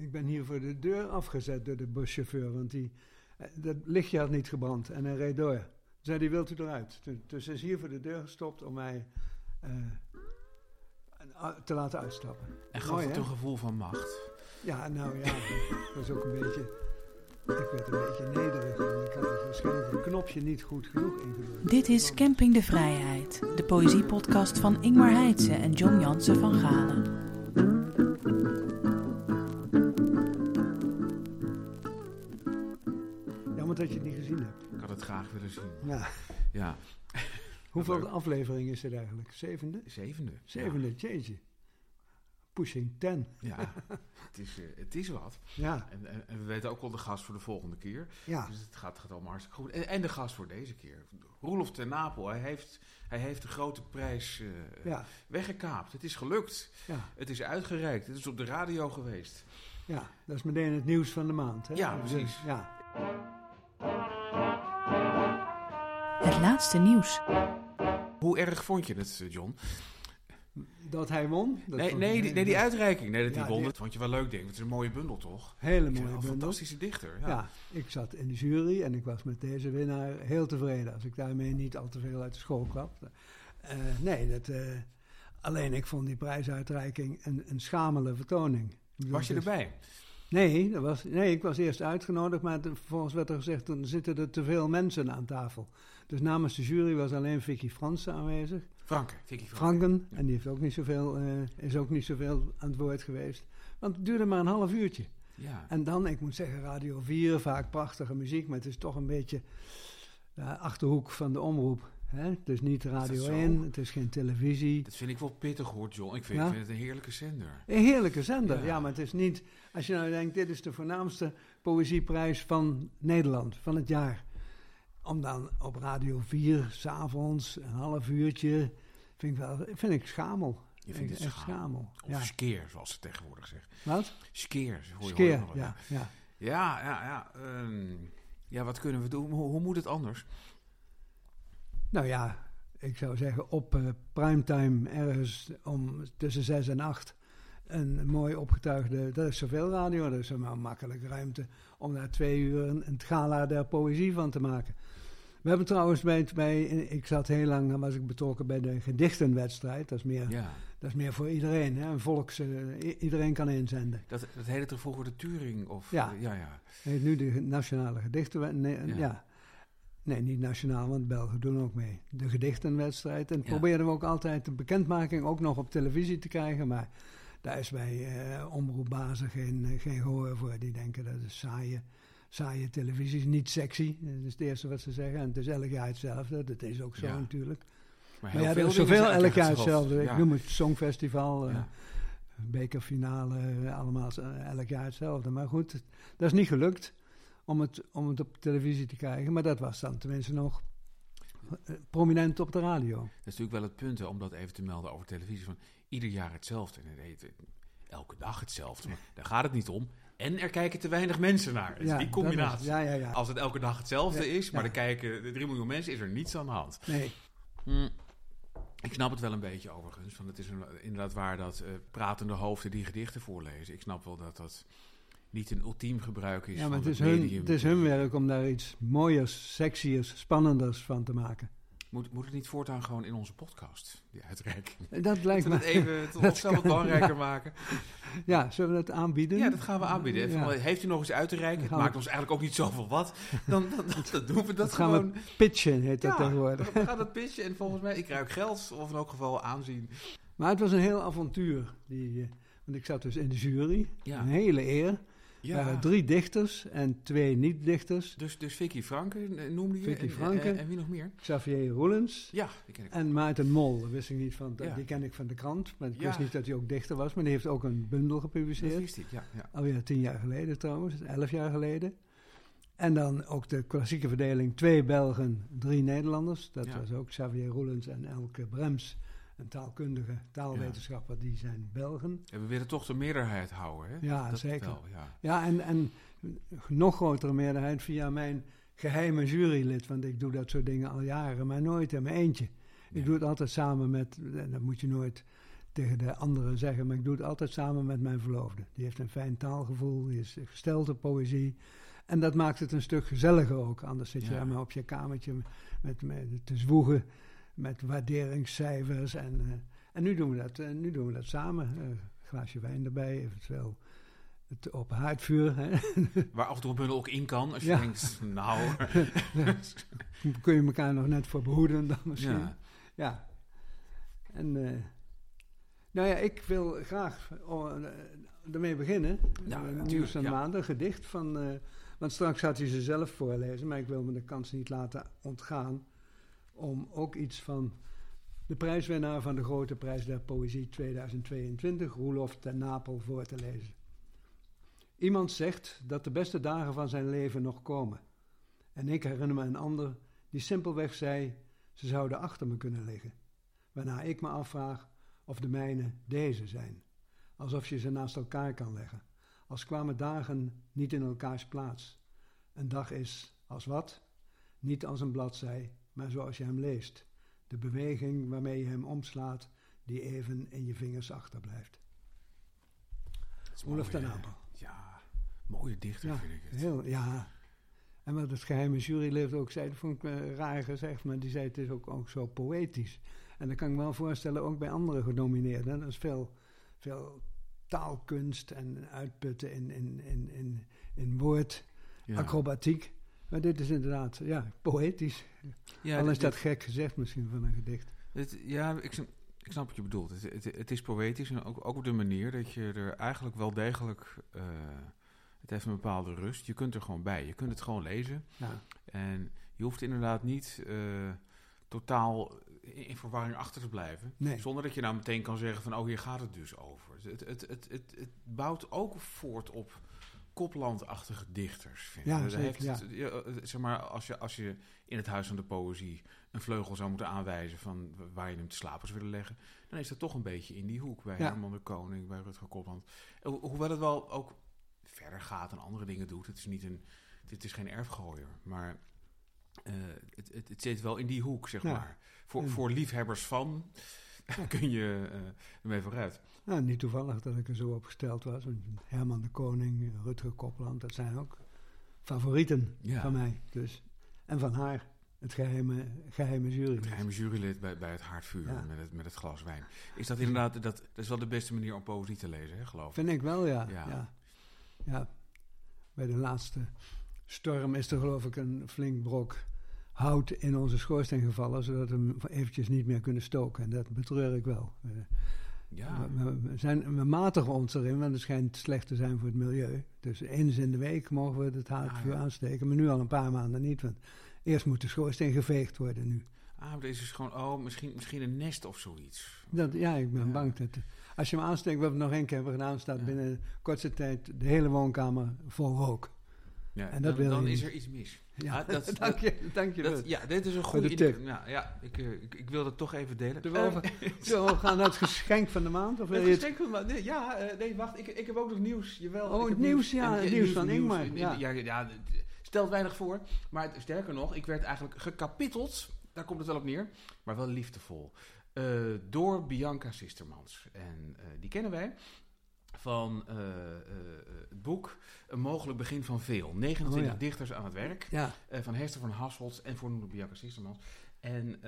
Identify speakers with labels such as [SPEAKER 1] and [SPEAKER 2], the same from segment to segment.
[SPEAKER 1] Ik ben hier voor de deur afgezet door de buschauffeur, want die, eh, dat lichtje had niet gebrand en hij reed door. Toen zei hij, wilt u eruit? Dus hij is hier voor de deur gestopt om mij eh, te laten uitstappen.
[SPEAKER 2] En gaf
[SPEAKER 1] Mooi,
[SPEAKER 2] het
[SPEAKER 1] hè?
[SPEAKER 2] een gevoel van macht.
[SPEAKER 1] Ja, nou ja, dat was ook een beetje... Ik werd een beetje nederig en ik had het waarschijnlijk een knopje niet goed genoeg ingedrukt.
[SPEAKER 3] Dit is Camping de Vrijheid, de poëziepodcast van Ingmar Heitse en John Jansen van Galen.
[SPEAKER 1] Dat je het niet gezien hebt.
[SPEAKER 2] Ik had het graag willen zien.
[SPEAKER 1] Ja.
[SPEAKER 2] Ja,
[SPEAKER 1] Hoeveel
[SPEAKER 2] leuk.
[SPEAKER 1] afleveringen is het eigenlijk? Zevende?
[SPEAKER 2] zevende.
[SPEAKER 1] Zevende, jeetje. Pushing ten.
[SPEAKER 2] Ja, ja. het, is, eh, het is wat.
[SPEAKER 1] Ja,
[SPEAKER 2] En, en, en we weten ook al de gast voor de volgende keer.
[SPEAKER 1] ja.
[SPEAKER 2] Dus het gaat, gaat allemaal hartstikke goed. En, en de gast voor deze keer. Roelof ten Napel. Hij heeft, hij heeft de grote prijs eh,
[SPEAKER 1] Ja,
[SPEAKER 2] weggekaapt. Het is gelukt.
[SPEAKER 1] ja,
[SPEAKER 2] Het is uitgereikt. Het is op de radio geweest.
[SPEAKER 1] ja. Dat is meteen het nieuws van de maand. Hè?
[SPEAKER 2] Ja, precies.
[SPEAKER 1] ja.
[SPEAKER 3] Het laatste nieuws.
[SPEAKER 2] Hoe erg vond je het, eh, John?
[SPEAKER 1] Dat hij won? Dat
[SPEAKER 2] Nee, nee, die, nee, die uitreiking. Nee, dat die
[SPEAKER 1] Ja,
[SPEAKER 2] won.
[SPEAKER 1] die-
[SPEAKER 2] Dat vond je wel leuk, denk ik. Het is een mooie bundel, toch?
[SPEAKER 1] Hele mooie
[SPEAKER 2] een
[SPEAKER 1] bundel.
[SPEAKER 2] fantastische dichter. Ja.
[SPEAKER 1] Ja. ik zat in de jury en ik was met deze winnaar heel tevreden. Als ik daarmee niet al te veel uit de school kwam. Eh, nee, dat, eh, alleen ik vond die prijsuitreiking een, een schamele vertoning.
[SPEAKER 2] Was je erbij?
[SPEAKER 1] Nee, dat was, nee, ik was eerst uitgenodigd, maar vervolgens werd er gezegd, dan zitten er te veel mensen aan tafel. Dus namens de jury was alleen Vicky Fransen aanwezig.
[SPEAKER 2] Franke, Vicky Franke.
[SPEAKER 1] Franken, en die heeft ook niet zoveel, eh, is ook niet zoveel aan het woord geweest. Want het duurde maar een half uurtje.
[SPEAKER 2] Ja.
[SPEAKER 1] En dan, ik moet zeggen, Radio 4, vaak prachtige muziek, maar het is toch een beetje de achterhoek van de omroep. Hè? Het is niet Radio
[SPEAKER 2] zo?
[SPEAKER 1] 1, het is geen televisie.
[SPEAKER 2] Dat vind ik wel pittig hoor, John. Ik vind,
[SPEAKER 1] Ja?
[SPEAKER 2] ik vind het een heerlijke zender.
[SPEAKER 1] Een heerlijke zender, ja.
[SPEAKER 2] Ja.
[SPEAKER 1] maar het is niet... Als je nou denkt, dit is de voornaamste poëzieprijs van Nederland, van het jaar. Om dan op Radio 4, s'avonds, een half uurtje, vind ik, wel, vind ik schamel.
[SPEAKER 2] Je vindt het
[SPEAKER 1] echt
[SPEAKER 2] schamel.
[SPEAKER 1] schamel.
[SPEAKER 2] Of
[SPEAKER 1] Ja.
[SPEAKER 2] skeer, zoals ze tegenwoordig zeggen.
[SPEAKER 1] Wat?
[SPEAKER 2] Skeer, hoor je- hoor je
[SPEAKER 1] Skeer,
[SPEAKER 2] wel,
[SPEAKER 1] ja, ja.
[SPEAKER 2] Ja, ja, ja. ehm, ja, wat kunnen we doen? Hoe, hoe moet het anders?
[SPEAKER 1] Nou ja, ik zou zeggen op eh, primetime ergens om tussen 6 en 8 een mooi opgetuigde, dat is zoveel radio, dat is maar makkelijk ruimte om daar twee uur een, een gala der poëzie van te maken. We hebben trouwens bij, ik zat heel lang, was ik betrokken bij de gedichtenwedstrijd, dat is meer,
[SPEAKER 2] Ja.
[SPEAKER 1] dat is meer voor iedereen, hè? een volks, eh, iedereen kan inzenden.
[SPEAKER 2] Dat, dat heette vroeger de Turing? Of,
[SPEAKER 1] Ja.
[SPEAKER 2] ja, ja.
[SPEAKER 1] Heet nu de nationale gedichtenwedstrijd, nee,
[SPEAKER 2] Ja.
[SPEAKER 1] ja. Nee, niet nationaal, want Belgen doen ook mee. De gedichtenwedstrijd. En
[SPEAKER 2] Ja.
[SPEAKER 1] probeerden we ook altijd de bekendmaking ook nog op televisie te krijgen. Maar daar is bij eh omroepbazen geen, eh, geen gehoor voor. Die denken dat is saaie, saaie televisie is niet sexy. Dat is het eerste wat ze zeggen. En het is elk jaar hetzelfde. Dat is ook zo
[SPEAKER 2] Ja.
[SPEAKER 1] natuurlijk.
[SPEAKER 2] Maar,
[SPEAKER 1] Maar ja, er
[SPEAKER 2] veel
[SPEAKER 1] is zoveel elk jaar hetzelfde.
[SPEAKER 2] Ja.
[SPEAKER 1] Ik noem het Songfestival, eh, bekerfinale, eh, allemaal elk jaar hetzelfde. Maar goed, dat is niet gelukt om het, om het op televisie te krijgen. Maar dat was dan tenminste nog eh, prominent op de radio.
[SPEAKER 2] Dat is natuurlijk wel het punt, hè, om dat even te melden over televisie. Van ieder jaar hetzelfde. En het heet, elke dag hetzelfde. Maar daar gaat het niet om. En er kijken te weinig mensen naar. Is die combinatie.
[SPEAKER 1] was- ja, ja, ja.
[SPEAKER 2] Als het elke dag hetzelfde is, maar er kijken 3 miljoen mensen, is er niets aan de hand.
[SPEAKER 1] Nee,
[SPEAKER 2] Hm. Ik snap het wel een beetje overigens. Want het is een- inderdaad waar dat eh, pratende hoofden die gedichten voorlezen. Ik snap wel dat dat niet een ultiem gebruik is
[SPEAKER 1] ja, maar
[SPEAKER 2] van
[SPEAKER 1] het
[SPEAKER 2] het,
[SPEAKER 1] is, hun,
[SPEAKER 2] medium.
[SPEAKER 1] het is hun werk om daar iets mooiers, sexiers, spannenders van te maken.
[SPEAKER 2] Moet, moet het niet voortaan gewoon in onze podcast, die uitreiking?
[SPEAKER 1] Dat lijkt
[SPEAKER 2] we
[SPEAKER 1] me.
[SPEAKER 2] het even het
[SPEAKER 1] dat
[SPEAKER 2] onszelf
[SPEAKER 1] kan,
[SPEAKER 2] belangrijker maken?
[SPEAKER 1] Ja, zullen we dat aanbieden?
[SPEAKER 2] Ja, dat gaan we aanbieden. Even
[SPEAKER 1] Ja.
[SPEAKER 2] Heeft u nog eens uit te reiken? Het
[SPEAKER 1] we-
[SPEAKER 2] maakt ons eigenlijk ook niet zoveel wat. Dan, dan, dan, dan doen we dat,
[SPEAKER 1] Dat gaan we pitchen, heet dat
[SPEAKER 2] ja,
[SPEAKER 1] tegenwoordig.
[SPEAKER 2] we gaan dat pitchen en volgens mij, ik ruik geld of in elk geval aanzien.
[SPEAKER 1] Maar het was een heel avontuur. Die, eh, want ik zat dus in de jury.
[SPEAKER 2] Ja.
[SPEAKER 1] Een hele eer. Er
[SPEAKER 2] Ja.
[SPEAKER 1] waren drie dichters en twee niet-dichters.
[SPEAKER 2] Dus, dus Vicky Franke eh, noemde je.
[SPEAKER 1] Vicky
[SPEAKER 2] en,
[SPEAKER 1] Franke.
[SPEAKER 2] En, en wie nog meer?
[SPEAKER 1] Xavier Roelens
[SPEAKER 2] Ja, die ken ik.
[SPEAKER 1] en Maarten Mol. Dat wist ik niet van.
[SPEAKER 2] Ja.
[SPEAKER 1] Die ken ik van de krant. Maar ik
[SPEAKER 2] Ja.
[SPEAKER 1] wist niet dat hij ook dichter was. Maar die heeft ook een bundel
[SPEAKER 2] Dat
[SPEAKER 1] gepubliceerd.
[SPEAKER 2] wist ik, ja. ja.
[SPEAKER 1] Alweer tien jaar geleden trouwens. Elf jaar geleden. En dan ook de klassieke verdeling. Twee Belgen, drie Nederlanders. Dat was ook Xavier Roelens en Elke Brems. Een taalkundige taalwetenschapper. Die zijn Belgen.
[SPEAKER 2] En we willen toch de meerderheid houden, hè?
[SPEAKER 1] Ja,
[SPEAKER 2] dat
[SPEAKER 1] zeker.
[SPEAKER 2] Wel, ja.
[SPEAKER 1] Ja, en, en nog grotere meerderheid via mijn geheime jurylid. Want ik doe dat soort dingen al jaren, maar nooit in mijn eentje.
[SPEAKER 2] Nee.
[SPEAKER 1] Ik doe het altijd samen met, en dat moet je nooit tegen de anderen zeggen, maar ik doe het altijd samen met mijn verloofde. Die heeft een fijn taalgevoel, die is gesteld op poëzie. En dat maakt het een stuk gezelliger ook. Anders zit je
[SPEAKER 2] Ja.
[SPEAKER 1] maar op je kamertje met, met te zwoegen met waarderingscijfers. En, eh, en nu, doen we dat, eh, nu doen we dat samen. Eh, Een glaasje wijn erbij, eventueel het op haardvuur. Hè.
[SPEAKER 2] Waar af en toe een bundel ook in kan. Als je
[SPEAKER 1] Ja.
[SPEAKER 2] denkt, nou...
[SPEAKER 1] Kun je elkaar nog net voor behoeden dan misschien.
[SPEAKER 2] ja.
[SPEAKER 1] Ja. En nou ja, ik wil graag ermee beginnen.
[SPEAKER 2] Ja,
[SPEAKER 1] Nieuws van de
[SPEAKER 2] ja.
[SPEAKER 1] maand, een gedicht van... want straks gaat hij ze zelf voorlezen, maar ik wil me de kans niet laten ontgaan... om ook iets van de prijswinnaar van de Grote Prijs der Poëzie 2022, Roelof ten Napel, voor te lezen. Iemand zegt dat de beste dagen van zijn leven nog komen. En ik herinner me een ander die simpelweg zei... ze zouden achter me kunnen liggen. Waarna ik me afvraag of de mijne deze zijn. Alsof je ze naast elkaar kan leggen. Als kwamen dagen niet in elkaars plaats. Een dag is als wat? Niet als een bladzij, maar zoals je hem leest. De beweging waarmee je hem omslaat, die even in je vingers achterblijft. Olaf ten
[SPEAKER 2] hè?
[SPEAKER 1] Napel.
[SPEAKER 2] Ja, mooie dichter
[SPEAKER 1] Ja,
[SPEAKER 2] vind ik het.
[SPEAKER 1] heel, ja. En wat het geheime jurylid ook zei, dat vond ik eh, raar gezegd, maar die zei het is ook, ook zo poëtisch. En dat kan ik me wel voorstellen, ook bij andere genomineerden. Dat is veel, veel taalkunst en uitputten in, in, in, in, in woord,
[SPEAKER 2] Ja.
[SPEAKER 1] acrobatiek. Maar dit is inderdaad, ja, poëtisch.
[SPEAKER 2] Ja,
[SPEAKER 1] Al is dat gek gezegd misschien van een gedicht.
[SPEAKER 2] Het, ja, ik, snap- ik snap wat je bedoelt. Het, het, het is poëtisch en ook, ook op de manier dat je er eigenlijk wel degelijk... eh, het heeft een bepaalde rust. Je kunt er gewoon bij. Je kunt het gewoon lezen.
[SPEAKER 1] Ja,
[SPEAKER 2] En je hoeft inderdaad niet eh, totaal in, in verwarring achter te blijven.
[SPEAKER 1] Nee.
[SPEAKER 2] Zonder dat je nou meteen kan zeggen van... oh, hier gaat het dus over. Het, het, het, het, het bouwt ook voort op koplandachtige dichters. Vind ik.
[SPEAKER 1] Ja,
[SPEAKER 2] Dat
[SPEAKER 1] zeker,
[SPEAKER 2] heeft-
[SPEAKER 1] ja.
[SPEAKER 2] ja, eh, zeg maar, als je, als je in het Huis van de Poëzie een vleugel zou moeten aanwijzen... van waar je hem te slapen zou willen leggen... dan is dat toch een beetje in die hoek. Bij
[SPEAKER 1] Ja.
[SPEAKER 2] Herman de Koning, bij Rutger Kopland. Ho- Hoewel het wel ook verder gaat en andere dingen doet. Het is, niet een, het is geen erfgooier, maar... eh, het, het, het zit wel in die hoek, zeg
[SPEAKER 1] Ja.
[SPEAKER 2] maar. Voor, voor liefhebbers van kun je eh ermee vooruit.
[SPEAKER 1] Nou, niet toevallig dat ik er zo op gesteld was. want Herman de Koning, Rutger Kopland, dat zijn ook favorieten
[SPEAKER 2] Ja.
[SPEAKER 1] van mij. Dus. En van haar, het geheime, geheime jury.
[SPEAKER 2] Het geheime jurylid bij, bij het haardvuur
[SPEAKER 1] Ja.
[SPEAKER 2] met, het, met het glas wijn. Is dat inderdaad, dat, dat is wel de beste manier om poëzie te lezen, hè, geloof ik.
[SPEAKER 1] Vind ik wel, ja.
[SPEAKER 2] Ja.
[SPEAKER 1] ja. Ja. Bij de laatste storm is er geloof ik een flink brok hout in onze schoorsteen gevallen, zodat we hem eventjes niet meer kunnen stoken. En dat betreur ik wel.
[SPEAKER 2] Ja,
[SPEAKER 1] we, zijn, we matigen ons erin, want het schijnt slecht te zijn voor het milieu. Dus eens in de week mogen we het haardvuur
[SPEAKER 2] Ah, ja.
[SPEAKER 1] aansteken, maar nu al een paar maanden niet. Want eerst moet de schoorsteen geveegd worden nu.
[SPEAKER 2] ah, maar er is gewoon, oh, misschien, misschien een nest of zoiets.
[SPEAKER 1] Dat, ja, ik ben
[SPEAKER 2] Ja.
[SPEAKER 1] bang dat... Als je hem aansteekt, wat we nog één keer hebben gedaan, staat
[SPEAKER 2] Ja.
[SPEAKER 1] binnen kortste tijd de hele woonkamer vol rook.
[SPEAKER 2] Ja,
[SPEAKER 1] En dat
[SPEAKER 2] dan,
[SPEAKER 1] wil
[SPEAKER 2] dan
[SPEAKER 1] je
[SPEAKER 2] is er iets mis.
[SPEAKER 1] Ja,
[SPEAKER 2] Ah, dat-
[SPEAKER 1] dank je, dank je wel.
[SPEAKER 2] Dat, ja, dit is een goede
[SPEAKER 1] de tip.
[SPEAKER 2] ja, ik, eh, ik, ik wil dat toch even delen.
[SPEAKER 1] Zullen we,
[SPEAKER 2] Eh,
[SPEAKER 1] zullen we gaan naar het geschenk van de maand? Of
[SPEAKER 2] Het geschenk van- nee, ja, eh, nee, wacht. Ik, ik heb ook nog nieuws. Jawel,
[SPEAKER 1] Oh, het nieuws, ja,
[SPEAKER 2] En-
[SPEAKER 1] het
[SPEAKER 2] en
[SPEAKER 1] nieuws van Ingmar, ja.
[SPEAKER 2] ja, ja, stelt weinig voor. Maar sterker nog, ik werd eigenlijk gekapitteld. Daar komt het wel op neer. Maar wel liefdevol. eh, door Bianca Sistermans. En eh, die kennen wij van eh, eh, het boek Een mogelijk begin van veel. 29
[SPEAKER 1] Oh, ja.
[SPEAKER 2] dichters aan het werk.
[SPEAKER 1] Ja,
[SPEAKER 2] Eh, van Hester van Hasselt en voornoemde Bianca Sistermans. En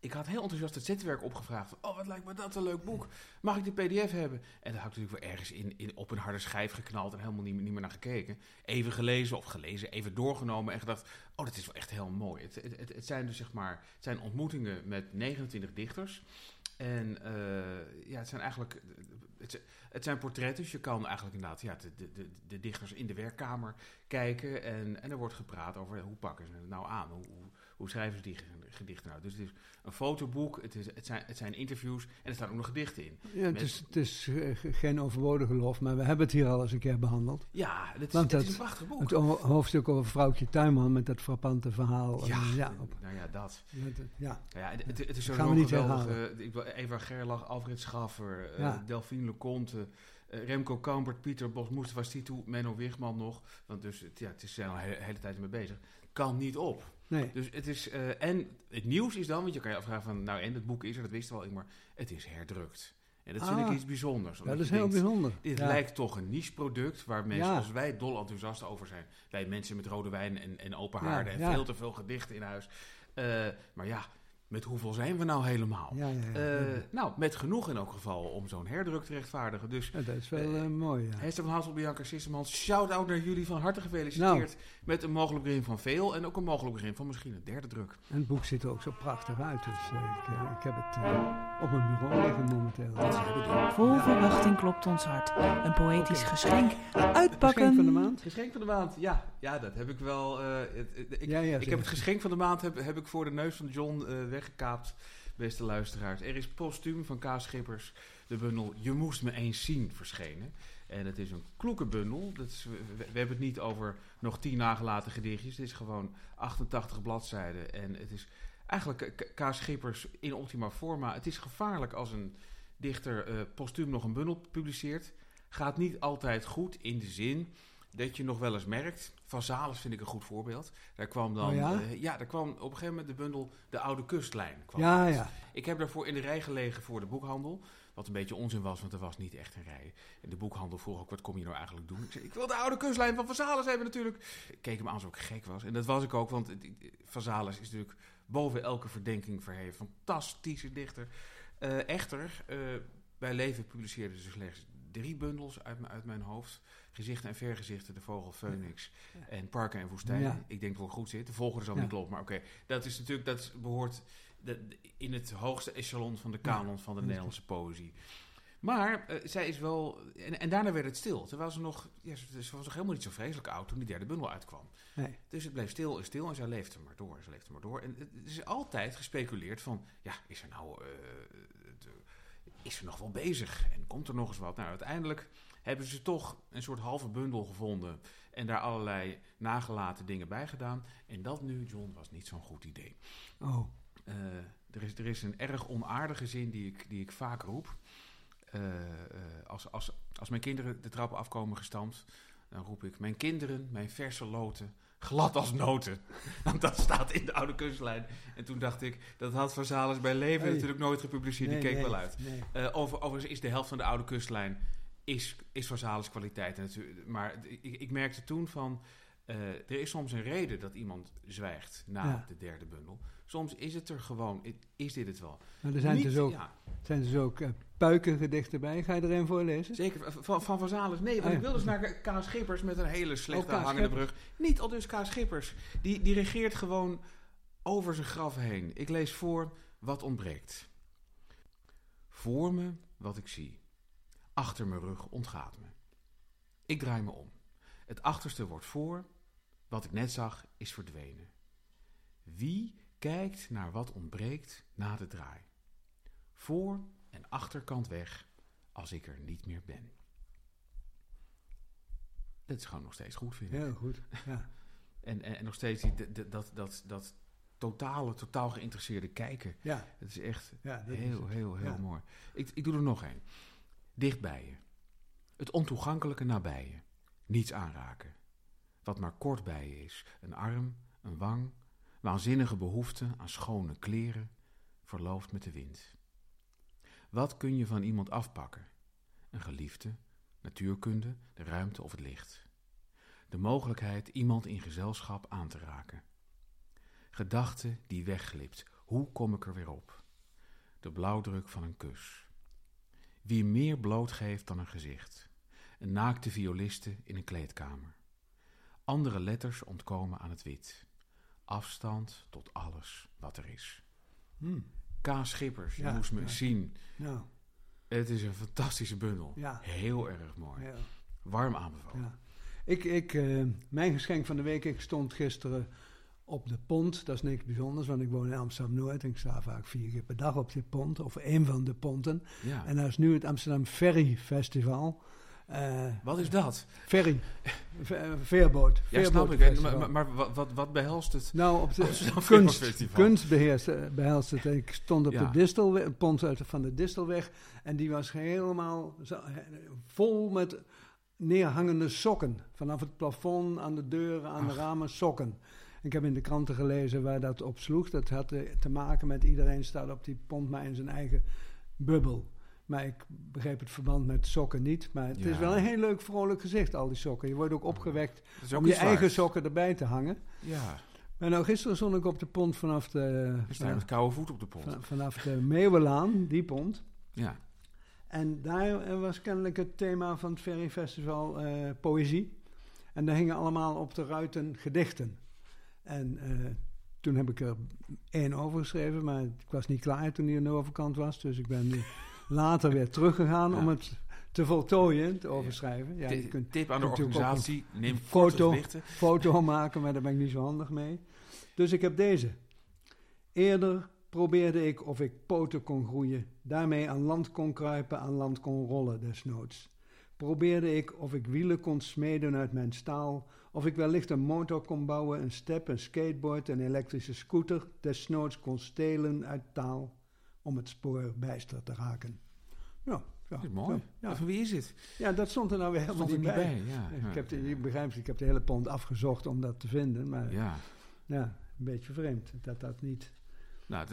[SPEAKER 2] ik had heel enthousiast het zetwerk opgevraagd. Oh, wat lijkt me dat een leuk boek. Mag ik de pdf hebben? En daar had ik natuurlijk wel ergens in, in, op een harde schijf geknald... en helemaal niet, meer- niet meer naar gekeken. Even gelezen of gelezen, even doorgenomen... en gedacht, oh, dat is wel echt heel mooi. Het, het, het, het zijn dus zeg maar... het zijn ontmoetingen met 29 dichters... En eh, ja, het zijn eigenlijk. Het, het zijn portretten, dus je kan eigenlijk inderdaad ja, de, de, de, dichters in de werkkamer kijken. En, en er wordt gepraat over hoe pakken ze het nou aan? Hoe, hoe schrijven ze die gedichten nou? Dus het is een fotoboek, het, is, het, zijn, het zijn interviews en er staan ook nog gedichten in.
[SPEAKER 1] ja het, is, het is eh, ge- geen overbodige lof, maar we hebben het hier al eens een keer behandeld.
[SPEAKER 2] Ja, het is,
[SPEAKER 1] Want
[SPEAKER 2] is
[SPEAKER 1] dat-
[SPEAKER 2] een prachtig boek.
[SPEAKER 1] Het ho- hoofdstuk over vrouwtje Tuinman met dat frappante verhaal.
[SPEAKER 2] ja,
[SPEAKER 1] ja, op-
[SPEAKER 2] nou ja, dat.
[SPEAKER 1] met, ja.
[SPEAKER 2] Ja, het, het is sowieso
[SPEAKER 1] niet
[SPEAKER 2] geweldig. eh, ik wil Eva Gerlach, Alfred Schaffer, eh
[SPEAKER 1] Ja.
[SPEAKER 2] Delphine Leconte, Remco Kambert, Pieter Bos, Mustafa Stitu, Menno Wigman nog. Want dus, het- ja, het is zijn al de hele, hele tijd mee bezig. Kan niet op.
[SPEAKER 1] Nee.
[SPEAKER 2] Dus het is, eh, en het nieuws is dan, want je kan je afvragen van, nou en het boek is er, dat wisten we al, maar het is herdrukt. En dat vind
[SPEAKER 1] Ah.
[SPEAKER 2] ik iets bijzonders.
[SPEAKER 1] dat is heel
[SPEAKER 2] denkt,
[SPEAKER 1] bijzonder.
[SPEAKER 2] Dit
[SPEAKER 1] Ja.
[SPEAKER 2] lijkt toch een niche-product waar mensen
[SPEAKER 1] Ja.
[SPEAKER 2] als wij dol enthousiast over zijn. Wij mensen met rode wijn en, en open
[SPEAKER 1] Ja,
[SPEAKER 2] haarden en veel te veel gedichten in huis. Eh, maar ja, met hoeveel zijn we nou helemaal?
[SPEAKER 1] Ja, ja, ja.
[SPEAKER 2] Eh, nou, met genoeg in elk geval om zo'n herdruk te rechtvaardigen. Dus
[SPEAKER 1] dat is wel
[SPEAKER 2] eh,
[SPEAKER 1] mooi, ja.
[SPEAKER 2] Hester van Hassel, Bianca Sissemans, shout-out naar jullie van harte gefeliciteerd.
[SPEAKER 1] Nou.
[SPEAKER 2] Met een mogelijk begin van veel en ook een mogelijk begin van misschien een derde druk.
[SPEAKER 1] En het boek ziet er ook zo prachtig uit. Dus eh, ik, eh, ik heb het eh, op mijn bureau liggen momenteel.
[SPEAKER 3] Vol
[SPEAKER 1] Ja.
[SPEAKER 3] verwachting klopt ons hart. Een poëtisch geschenk.
[SPEAKER 1] Geschenk
[SPEAKER 3] Uitpakken.
[SPEAKER 1] van de maand?
[SPEAKER 2] Geschenk van de maand, ja. Ja, dat heb ik wel. eh, het- het- ik,
[SPEAKER 1] ja, ja,
[SPEAKER 2] ik
[SPEAKER 1] zeg.
[SPEAKER 2] heb het geschenk van de maand heb, heb ik voor de neus van John eh, weggekaapt, beste luisteraars. Er is postuum van Kaas Schippers de bundel Je moest me eens zien verschenen. En het is een kloeke bundel. Dat is, we, we hebben het niet over nog tien nagelaten gedichtjes. Het is gewoon 88 bladzijden. En het is eigenlijk K- Kaas Schippers in optima forma. Het is gevaarlijk als een dichter eh postuum nog een bundel publiceert. Gaat niet altijd goed in de zin dat je nog wel eens merkt. Van Zales vind ik een goed voorbeeld. Daar kwam dan.
[SPEAKER 1] Oh ja?
[SPEAKER 2] eh, ja, daar kwam op een gegeven moment de bundel De Oude Kustlijn. Kwam
[SPEAKER 1] Ja,
[SPEAKER 2] uit.
[SPEAKER 1] ja.
[SPEAKER 2] Ik heb daarvoor in de rij gelegen voor de boekhandel. Wat een beetje onzin was, want er was niet echt een rij. En de boekhandel vroeg ook, wat kom je nou eigenlijk doen? Ik zei, ik wil de oude kustlijn van Zales hebben natuurlijk. Ik keek hem aan alsof ik gek was. En dat was ik ook, want Zales is natuurlijk boven elke verdenking verheven. Fantastische dichter. Eh, echter, eh, bij Leven publiceerden ze slechts drie bundels uit, mijn- uit mijn hoofd. Gezichten en vergezichten, De Vogel, Phoenix en Parken en Woestijnen.
[SPEAKER 1] Ja.
[SPEAKER 2] Ik denk dat het goed zit. De volgorde zal
[SPEAKER 1] Ja.
[SPEAKER 2] niet kloppen, maar oké. Dat is natuurlijk, dat behoort de- de- in het hoogste echelon van de kanon van de Nederlandse poëzie. Maar eh, zij is wel... En, en daarna werd het stil. Terwijl ze nog... Ja, ze, ze was nog helemaal niet zo vreselijk oud toen die derde bundel uitkwam.
[SPEAKER 1] Nee.
[SPEAKER 2] Dus het bleef stil en stil en zij leefde maar door. Ze leefde maar door. En het is altijd gespeculeerd van... Ja, is er nou... eh, het, eh, is er nog wel bezig? En komt er nog eens wat? Nou, uiteindelijk hebben ze toch een soort halve bundel gevonden. En daar allerlei nagelaten dingen bij gedaan. En dat nu, John, was niet zo'n goed idee.
[SPEAKER 1] Oh,
[SPEAKER 2] Eh, er, is, er is een erg onaardige zin die ik, die ik vaak roep. Eh, eh, als, als, als mijn kinderen de trappen afkomen gestampt, dan roep ik: Mijn kinderen, mijn verse loten, glad als noten. Want dat staat in de oude kustlijn. En toen dacht ik: Dat had Van Zales bij leven
[SPEAKER 1] Hey.
[SPEAKER 2] natuurlijk nooit gepubliceerd.
[SPEAKER 1] nee,
[SPEAKER 2] die keek
[SPEAKER 1] nee,
[SPEAKER 2] wel uit.
[SPEAKER 1] Nee.
[SPEAKER 2] Over, overigens is de helft van de oude kustlijn is, is van Zales kwaliteit. En natuurlijk- Maar ik, ik merkte toen van... er is soms een reden dat iemand zwijgt na
[SPEAKER 1] Ja.
[SPEAKER 2] de derde bundel. Soms is het er gewoon, is dit het wel.
[SPEAKER 1] Maar er zijn
[SPEAKER 2] Niet-
[SPEAKER 1] dus ook,
[SPEAKER 2] ja,
[SPEAKER 1] zijn dus ook eh, puikengedichten bij. Ga je er een voorlezen?
[SPEAKER 2] zeker, van Van, van Zales. Nee, want
[SPEAKER 1] Ah,
[SPEAKER 2] ik wil dus naar K. Schippers met een hele slechte
[SPEAKER 1] Oh,
[SPEAKER 2] hangende brug. Niet al dus K. Schippers. Die, die regeert gewoon over zijn graf heen. Ik lees voor wat ontbreekt. Voor me wat ik zie. Achter mijn rug ontgaat me. Ik draai me om. Het achterste wordt voor. Wat ik net zag is verdwenen. Wie kijkt naar wat ontbreekt na de draai? Voor en achterkant weg als ik er niet meer ben. Dat is gewoon nog steeds goed, vind ik.
[SPEAKER 1] Heel goed. Ja.
[SPEAKER 2] En, en, en nog steeds die, dat, dat, dat totale, totaal geïnteresseerde kijken.
[SPEAKER 1] Ja,
[SPEAKER 2] Het is echt
[SPEAKER 1] ja dat
[SPEAKER 2] heel, heel, heel
[SPEAKER 1] Ja.
[SPEAKER 2] mooi. Ik, ik doe er nog één. Dicht bij je. Het ontoegankelijke nabij je. Niets aanraken. Wat maar kort bij je is. Een arm, een wang. Waanzinnige behoefte aan schone kleren. Verloofd met de wind. Wat kun je van iemand afpakken? Een geliefde, natuurkunde, de ruimte of het licht. De mogelijkheid iemand in gezelschap aan te raken. Gedachte die wegglipt. Hoe kom ik er weer op? De blauwdruk van een kus. Wie meer blootgeeft dan een gezicht. Een naakte violiste in een kleedkamer. Andere letters ontkomen aan het wit. Afstand tot alles wat er is.
[SPEAKER 1] Hm.
[SPEAKER 2] K. Schippers, je
[SPEAKER 1] Ja,
[SPEAKER 2] moest me
[SPEAKER 1] ja.
[SPEAKER 2] zien.
[SPEAKER 1] Nou,
[SPEAKER 2] Het is een fantastische bundel.
[SPEAKER 1] ja.
[SPEAKER 2] Heel erg mooi.
[SPEAKER 1] ja.
[SPEAKER 2] Warm aanbevolen.
[SPEAKER 1] Ja. Ik, ik, eh, mijn geschenk van de week, ik stond gisteren op de pont. Dat is niks bijzonders, want ik woon in Amsterdam-Noord. En ik sta vaak vier keer per dag op die pont, of een van de ponten.
[SPEAKER 2] Ja.
[SPEAKER 1] En dat is nu het Amsterdam Ferry Festival. Eh,
[SPEAKER 2] Wat is dat?
[SPEAKER 1] ferry. Eh, veerboot.
[SPEAKER 2] Ja, snap ik. Maar, maar, wat, wat, behelst het?
[SPEAKER 1] Nou, op de
[SPEAKER 2] Amsterdam
[SPEAKER 1] kunst, eh, behelst het. Ik stond op
[SPEAKER 2] Ja.
[SPEAKER 1] de Distelweg, het pont uit, van de Distelweg. En die was helemaal zo- vol met neerhangende sokken. Vanaf het plafond, aan de deuren, aan de ramen, sokken. Ik heb in de kranten gelezen waar dat op sloeg. Dat had te maken met iedereen staat op die pont maar in zijn eigen bubbel. Maar ik begreep het verband met sokken niet. Maar het is wel een heel leuk vrolijk gezicht, al die sokken. Je wordt ook opgewekt
[SPEAKER 2] ook
[SPEAKER 1] om je eigen sokken erbij te hangen.
[SPEAKER 2] Ja,
[SPEAKER 1] Maar nou, gisteren stond ik op de pont vanaf de,
[SPEAKER 2] staat met koude voet op de pont.
[SPEAKER 1] van- vanaf de Meeuwenlaan, die pont.
[SPEAKER 2] Ja.
[SPEAKER 1] En daar eh, was kennelijk het thema van het Ferry Festival eh, poëzie. En daar hingen allemaal op de ruiten gedichten. En eh, toen heb ik er één overgeschreven, maar ik was niet klaar toen hij aan de overkant was. Dus ik ben later weer teruggegaan om het te voltooien, te overschrijven. Ja, je kunt
[SPEAKER 2] Tip aan de organisatie, neem
[SPEAKER 1] foto.
[SPEAKER 2] foto
[SPEAKER 1] maken, maar daar ben ik niet zo handig mee. Dus ik heb deze. Eerder probeerde ik of ik poten kon groeien, daarmee aan land kon kruipen, aan land kon rollen desnoods. Probeerde ik of ik wielen kon smeden uit mijn staal, of ik wellicht een motor kon bouwen, een step, een skateboard, een elektrische scooter, desnoods kon stelen uit taal, om het spoor bijster te raken. Ja, ja,
[SPEAKER 2] Dat is mooi.
[SPEAKER 1] ja.
[SPEAKER 2] Van wie is dit?
[SPEAKER 1] ja, dat stond er nou weer helemaal niet bij.
[SPEAKER 2] bij. Ja,
[SPEAKER 1] Ik heb de, begrijpt, ik heb de hele pont afgezocht om dat te vinden, maar ja.
[SPEAKER 2] ja.
[SPEAKER 1] een beetje vreemd dat dat niet
[SPEAKER 2] Nou,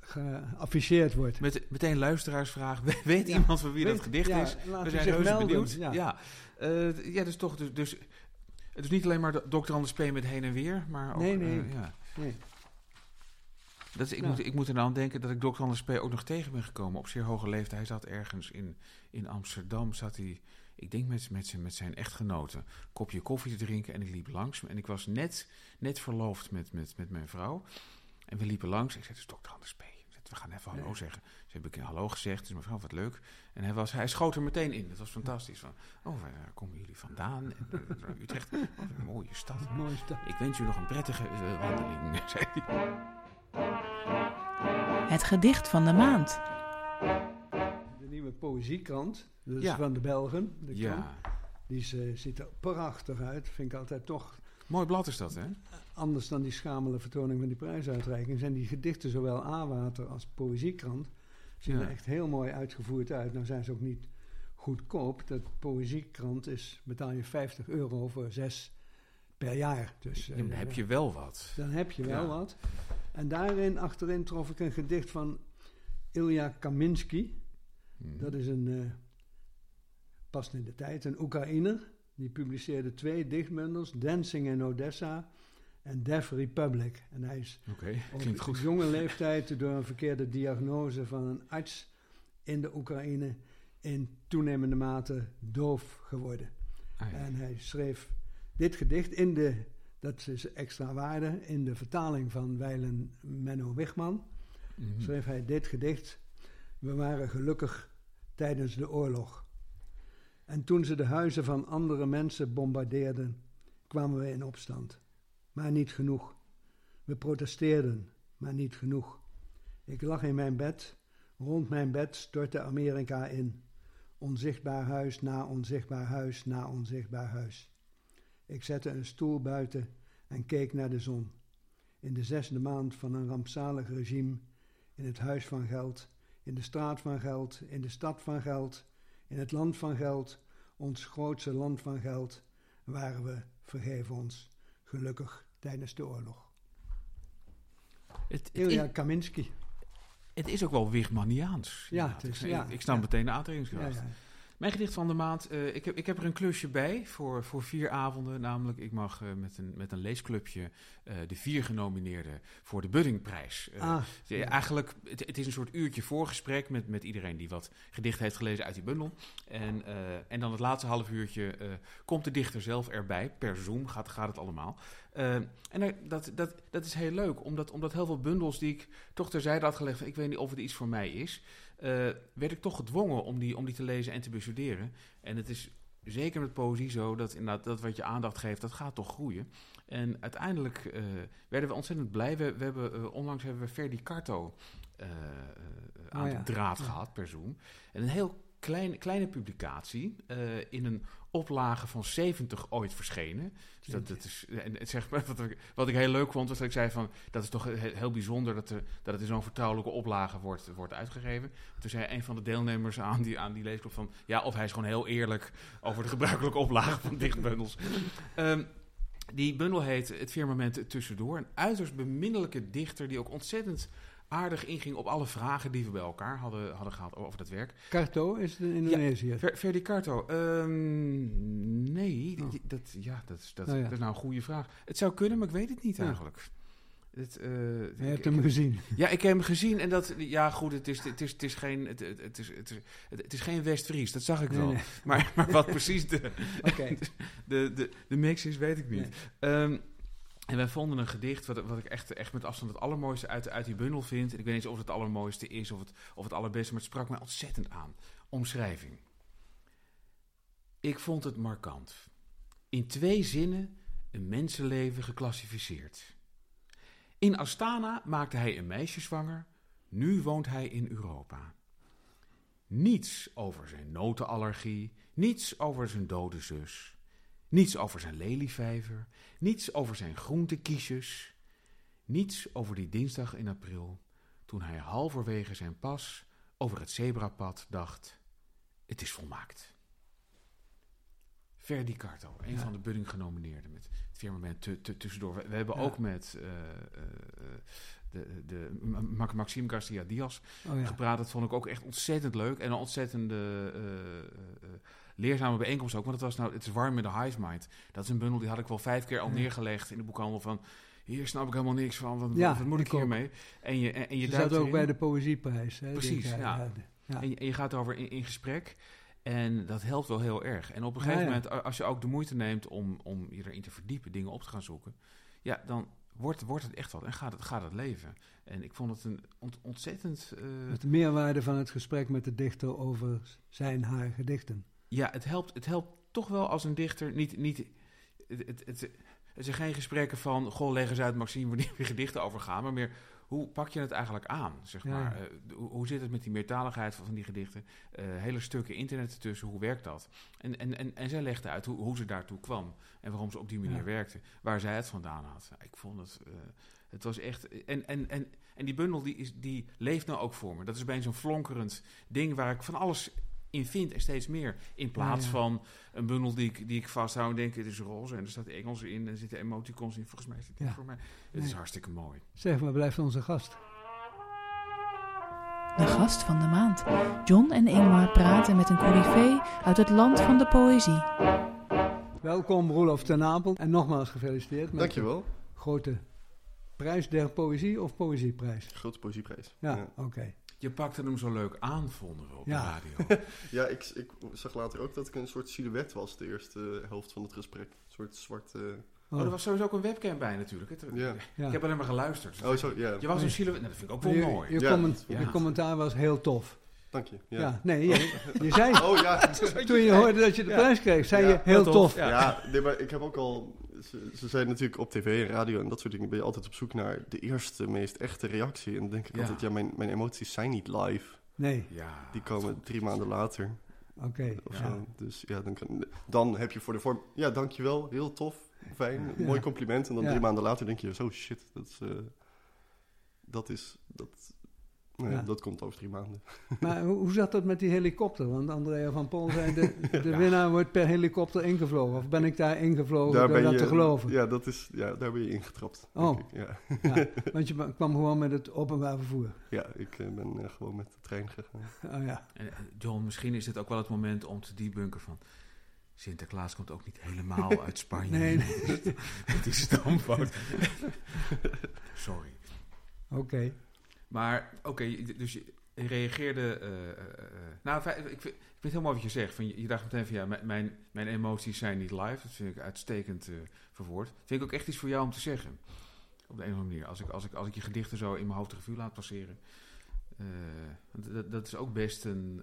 [SPEAKER 1] geafficheerd wordt.
[SPEAKER 2] met, meteen luisteraarsvraag. Weet iemand van wie
[SPEAKER 1] Weet-
[SPEAKER 2] dat gedicht
[SPEAKER 1] ja,
[SPEAKER 2] is? We zijn reuze
[SPEAKER 1] melden,
[SPEAKER 2] benieuwd.
[SPEAKER 1] ja.
[SPEAKER 2] Ja, Eh, ja dus toch. Dus, dus, het is niet alleen maar Dr. Anders P. met heen en weer, maar ook...
[SPEAKER 1] Nee, nee.
[SPEAKER 2] eh, ja.
[SPEAKER 1] Nee.
[SPEAKER 2] Dat is, ik,
[SPEAKER 1] Ja.
[SPEAKER 2] moet, ik moet er nou aan denken dat ik Dr. Anders P. ook nog tegen ben gekomen op zeer hoge leeftijd. Hij zat ergens in, in Amsterdam, zat hij, ik denk met, met, zijn, met zijn echtgenote, een kopje koffie te drinken. En ik liep langs en ik was net, net verloofd met, met, met mijn vrouw. En we liepen langs. Ik zei, is Dr. Anders P. We gaan even hallo
[SPEAKER 1] Nee.
[SPEAKER 2] zeggen. Ze heb ik hallo gezegd. Dus mevrouw, wat leuk. En hij, was, hij schoot er meteen in. Dat was fantastisch. Van, oh, waar komen jullie vandaan? En, eh, Utrecht. Oh, wat een mooie stad.
[SPEAKER 1] Mooi stad.
[SPEAKER 2] Ik wens u nog een prettige eh, wandeling, zei hij.
[SPEAKER 3] Het gedicht van de maand.
[SPEAKER 1] De nieuwe poëziekrant, dus
[SPEAKER 2] Ja.
[SPEAKER 1] van de Belgen. De krant,
[SPEAKER 2] Ja,
[SPEAKER 1] die is, eh, ziet er prachtig uit. Vind ik altijd toch
[SPEAKER 2] mooi blad is dat, hè?
[SPEAKER 1] anders dan die schamele vertoning van die prijsuitreiking. Zijn die gedichten zowel A-water als poëziekrant. Zien
[SPEAKER 2] Ja.
[SPEAKER 1] er echt heel mooi uitgevoerd uit. Nou zijn ze ook niet goedkoop. Dat poëziekrant is, betaal je 50 euro voor zes per jaar. Dus,
[SPEAKER 2] Ja, dan
[SPEAKER 1] eh,
[SPEAKER 2] heb je wel wat.
[SPEAKER 1] Dan heb je wel
[SPEAKER 2] Ja.
[SPEAKER 1] wat. En daarin, achterin, trof ik een gedicht van Ilya Kaminsky.
[SPEAKER 2] Hm.
[SPEAKER 1] Dat is een, eh past in de tijd, een Oekraïner. Die publiceerde twee dichtbundels, Dancing in Odessa en Deaf Republic. En hij is op
[SPEAKER 2] goed.
[SPEAKER 1] jonge leeftijd door een verkeerde diagnose van een arts in de Oekraïne in toenemende mate doof geworden.
[SPEAKER 2] Ah, ja.
[SPEAKER 1] En hij schreef dit gedicht in de, dat is extra waarde, in de vertaling van Weilen Menno Wigman.
[SPEAKER 2] Mhm.
[SPEAKER 1] Schreef hij dit gedicht. We waren gelukkig tijdens de oorlog. En toen ze de huizen van andere mensen bombardeerden, kwamen we in opstand. Maar niet genoeg. We protesteerden, maar niet genoeg. Ik lag in mijn bed. Rond mijn bed stortte Amerika in. Onzichtbaar huis na onzichtbaar huis na onzichtbaar huis. Ik zette een stoel buiten en keek naar de zon. In de zesde maand van een rampzalig regime, in het huis van geld, in de straat van geld, in de stad van geld, in het land van geld, ons grootste land van geld, waren we, vergeven ons, gelukkig tijdens de oorlog.
[SPEAKER 2] Het, is,
[SPEAKER 1] Kaminsky.
[SPEAKER 2] het is ook wel Wigmaniaans.
[SPEAKER 1] Ja, het is- ja,
[SPEAKER 2] ik, ik snap
[SPEAKER 1] ja.
[SPEAKER 2] meteen de aantrekkingskracht.
[SPEAKER 1] ja.
[SPEAKER 2] Mijn gedicht van de maand, eh, ik, heb, ik heb er een klusje bij voor, voor vier avonden. Namelijk, ik mag eh, met, een, met een leesclubje eh, de vier genomineerden voor de Buddingprijs.
[SPEAKER 1] Ah,
[SPEAKER 2] Ja. Eigenlijk, het, het is een soort uurtje voorgesprek met, met iedereen die wat gedicht heeft gelezen uit die bundel. En, en dan het laatste half uurtje komt de dichter zelf erbij. Per Zoom gaat, gaat het allemaal. Eh, en dat, dat, dat is heel leuk, omdat, omdat heel veel bundels die ik toch terzijde had gelegd, ik weet niet of het iets voor mij is, eh, werd ik toch gedwongen om die, om die te lezen en te bestuderen. En het is zeker met poëzie zo dat inderdaad dat wat je aandacht geeft, dat gaat toch groeien. En uiteindelijk eh, werden we ontzettend blij. We, we hebben, eh, onlangs hebben we Ferdi Carto aan
[SPEAKER 1] Oh ja,
[SPEAKER 2] de draad
[SPEAKER 1] ja.
[SPEAKER 2] gehad per Zoom. En een heel klein, kleine publicatie in een oplage van 70 ooit verschenen. Dus dat, dat is, en het zeg maar, wat, ik, wat ik heel leuk vond, was dat ik zei van... dat is toch heel, heel bijzonder dat, er, dat het in zo'n vertrouwelijke oplage wordt, wordt uitgegeven. Toen zei een van de deelnemers aan die, aan die leesclub van... ja, of hij is gewoon heel eerlijk over de gebruikelijke oplage van dichtbundels. Ehm, die bundel heet Het Firmament Tussendoor. Een uiterst beminnelijke dichter die ook ontzettend aardig inging op alle vragen die we bij elkaar hadden, hadden gehad over dat werk.
[SPEAKER 1] Carto is het in Indonesië?
[SPEAKER 2] Ver, Verdi Carto? Um, nee, oh. dat, ja, dat, is, dat, oh, ja. dat is nou een goede vraag. Het zou kunnen, maar ik weet het niet ja. eigenlijk. Het, uh,
[SPEAKER 1] je hebt hem gezien.
[SPEAKER 2] Ja, ik heb hem gezien en dat, ja goed, het is, het is, het is geen, het, het is, het is, het is geen West-Fries, dat zag ik wel. Nee. Maar, maar wat precies de, okay. de, de, de, mix is, weet ik niet. Nee. Um, en wij vonden een gedicht wat, wat ik echt, echt met afstand het allermooiste uit, uit die bundel vind. En ik weet niet of het het allermooiste is of het, of het allerbeste, maar het sprak mij ontzettend aan. Omschrijving. Ik vond het markant. In twee zinnen een mensenleven geclassificeerd. In Astana maakte hij een meisje zwanger, nu woont hij in Europa. Niets over zijn notenallergie, niets over zijn dode zus. Niets over zijn lelievijver, niets over zijn groentekiesjes, niets over die dinsdag in april, toen hij halverwege zijn pas over het zebrapad dacht: het is volmaakt. Verdi Carto, een van de Budding genomineerden met het firmament tussendoor. We, hebben ook met uh, uh, de, de Maxime Garcia Diaz oh, gepraat. Dat vond ik ook echt ontzettend leuk. En een ontzettende uh, leerzame bijeenkomst ook. Want het was nou, het is warm in de Hive Mind. Dat is een bundel die had ik wel vijf keer al neergelegd in de boekhandel van... Hier snap ik helemaal niks van. Wat, ja, wat moet ik hiermee? En je, en, en je
[SPEAKER 1] zat ook bij de Poëzieprijs. Hè,
[SPEAKER 2] Precies, ja. ja. En, je, en, je, gaat over in, in, gesprek. En dat helpt wel heel erg. En op een gegeven moment, als je ook de moeite neemt om, om je erin te verdiepen, dingen op te gaan zoeken... Ja, dan wordt, wordt het echt wat en gaat het, gaat het leven. En ik vond het een ont, ontzettend... Uh...
[SPEAKER 1] Het meerwaarde van het gesprek met de dichter over zijn, haar gedichten
[SPEAKER 2] ja, het helpt, het helpt toch wel als een dichter niet. niet het, het, zijn geen gesprekken van. Goh, leg eens uit, Maxime, wanneer weer gedichten over gaan. Maar meer. Hoe pak je het eigenlijk aan? Zeg maar? Uh, hoe, hoe, zit het met die meertaligheid van, van die gedichten? Uh, hele stukken internet ertussen, hoe werkt dat? En, en, en, en zij legde uit hoe, hoe ze daartoe kwam en waarom ze op die manier ja. werkte, waar zij het vandaan had. Ik vond het, uh, het was echt. En, en, en, en die bundel die, is, die leeft nou ook voor me. Dat is bij zo'n flonkerend ding waar ik van alles in vind en steeds meer. In plaats ja, ja. van een bundel die ik, die ik vasthoud en denk, het is roze en er staat Engels in en er zitten emoticons in. Volgens mij is het ja. voor mij. Het nee. is hartstikke mooi.
[SPEAKER 1] Zeg maar, blijft onze gast.
[SPEAKER 3] De gast van de maand. John en Ingmar praten met een coryfee uit het land van de poëzie.
[SPEAKER 1] Welkom Roelof ten Apel en nogmaals gefeliciteerd. Met
[SPEAKER 4] Dankjewel.
[SPEAKER 1] grote prijs der poëzie of poëzieprijs?
[SPEAKER 4] Grote poëzieprijs.
[SPEAKER 1] Ja, ja. oké. Okay.
[SPEAKER 2] Je pakte hem zo leuk aan, vonden we op ja. de radio.
[SPEAKER 4] ja, ik, ik, zag later ook dat ik een soort silhouet was, de eerste helft van het gesprek. Een soort zwarte...
[SPEAKER 2] Oh, oh er was sowieso ook een webcam bij natuurlijk. Het,
[SPEAKER 4] ja.
[SPEAKER 2] ja. Ik heb alleen maar geluisterd.
[SPEAKER 4] Dus oh, zo, ja.
[SPEAKER 2] Je was een silhouet. Nou, dat vind ik ook wel
[SPEAKER 1] je,
[SPEAKER 2] mooi.
[SPEAKER 1] Je, comment, je commentaar was heel tof.
[SPEAKER 4] Dank je. Ja,
[SPEAKER 1] ja nee, je, je zei... oh ja. Toen je hoorde dat je de prijs kreeg, zei je heel tof. tof.
[SPEAKER 4] Ja, nee, maar ik heb ook al... Ze, ze zijn natuurlijk op tv en radio en dat soort dingen... ben je altijd op zoek naar de eerste, meest echte reactie. En dan denk ik altijd, ja, mijn, mijn emoties zijn niet live.
[SPEAKER 1] Nee.
[SPEAKER 4] Ja, die komen drie maanden later.
[SPEAKER 1] Oké. Okay,
[SPEAKER 4] ja. Dus ja, dan, kan, dan heb je voor de vorm... Ja, dankjewel. Heel tof. Fijn. Ja. Mooi compliment. En dan drie maanden later denk je... Zo, shit. Dat is... Uh, dat is... Dat, nou ja, dat komt over drie maanden.
[SPEAKER 1] Maar hoe, hoe zat dat met die helikopter? Want Andrea van Pol zei, de, de ja. winnaar wordt per helikopter ingevlogen. Of ben ik daar ingevlogen daar door dat
[SPEAKER 4] je,
[SPEAKER 1] te geloven?
[SPEAKER 4] Ja, dat is, ja, daar ben je ingetrapt.
[SPEAKER 1] Oh,
[SPEAKER 4] ja.
[SPEAKER 1] ja. want je kwam gewoon met het openbaar vervoer.
[SPEAKER 4] Ja, ik uh, ben uh, gewoon met de trein gegaan.
[SPEAKER 1] Oh ja.
[SPEAKER 2] En, John, misschien is dit ook wel het moment om te debunken van... Sinterklaas komt ook niet helemaal uit Spanje.
[SPEAKER 1] nee, nee.
[SPEAKER 2] Het is stamfout. Sorry.
[SPEAKER 1] Oké. Okay.
[SPEAKER 2] Maar oké, dus je reageerde. Uh, uh, nou, ik vind, het heel mooi wat je zegt. Van, je, je dacht meteen van ja, mijn, mijn emoties zijn niet live. Dat vind ik uitstekend verwoord. Vind ik ook echt iets voor jou om te zeggen. Op de een of andere manier. Als ik, als ik, als ik je gedichten zo in mijn hoofdrevue laat passeren. Dat, dat, is ook best een.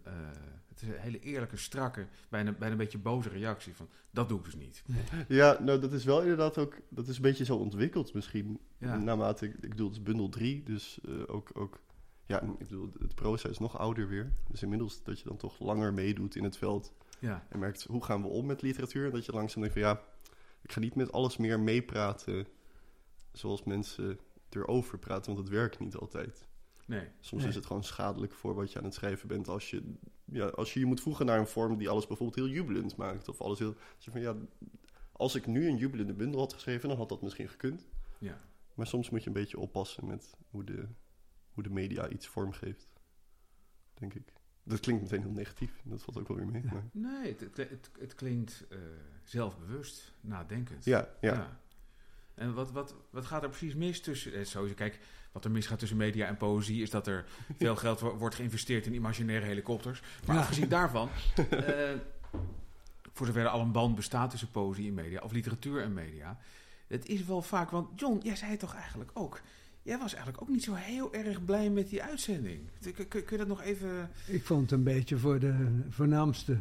[SPEAKER 2] het is een hele eerlijke, strakke, bijna, bijna een beetje boze reactie. Van dat doe ik dus niet.
[SPEAKER 4] Ja, nou, dat is wel inderdaad ook. Dat is een beetje zo ontwikkeld misschien. Ja. Naarmate ik, ik bedoel, het is bundel 3, dus ook. ook Ja, ik bedoel, het proza is nog ouder weer. Dus inmiddels dat je dan toch langer meedoet in het veld.
[SPEAKER 2] Ja.
[SPEAKER 4] En merkt, hoe gaan we om met literatuur? En dat je langzaam denkt van, ja, ik ga niet met alles meer meepraten... zoals mensen erover praten, want het werkt niet altijd.
[SPEAKER 2] Nee.
[SPEAKER 4] Soms
[SPEAKER 1] Nee.
[SPEAKER 4] is het gewoon schadelijk voor wat je aan het schrijven bent. Als je, ja, als je je moet voegen naar een vorm die alles bijvoorbeeld heel jubelend maakt. Of alles heel. zeg van, ja, als ik nu een jubelende bundel had geschreven, dan had dat misschien gekund.
[SPEAKER 2] Ja.
[SPEAKER 4] Maar soms moet je een beetje oppassen met hoe de, hoe de media iets vormgeeft. Denk ik. Dat klinkt meteen heel negatief. Dat valt ook wel weer mee. Maar,
[SPEAKER 2] Nee, het, het, het, het klinkt eh, zelfbewust, nadenkend.
[SPEAKER 4] ja, ja.
[SPEAKER 2] En wat, wat, wat gaat er precies mis tussen... eh, Sowieso, kijk, wat er misgaat tussen media en poëzie... is dat er veel geld wo- wordt geïnvesteerd in imaginaire helikopters. Maar
[SPEAKER 1] Ja.
[SPEAKER 2] afgezien daarvan... eh, voor zover er al een band bestaat tussen poëzie en media... of literatuur en media... het is wel vaak... Want John, jij zei het toch eigenlijk ook... Jij was eigenlijk ook niet zo heel erg blij met die uitzending. Kun, kun- kun je dat nog even...
[SPEAKER 1] Ik vond het een beetje voor de voornaamste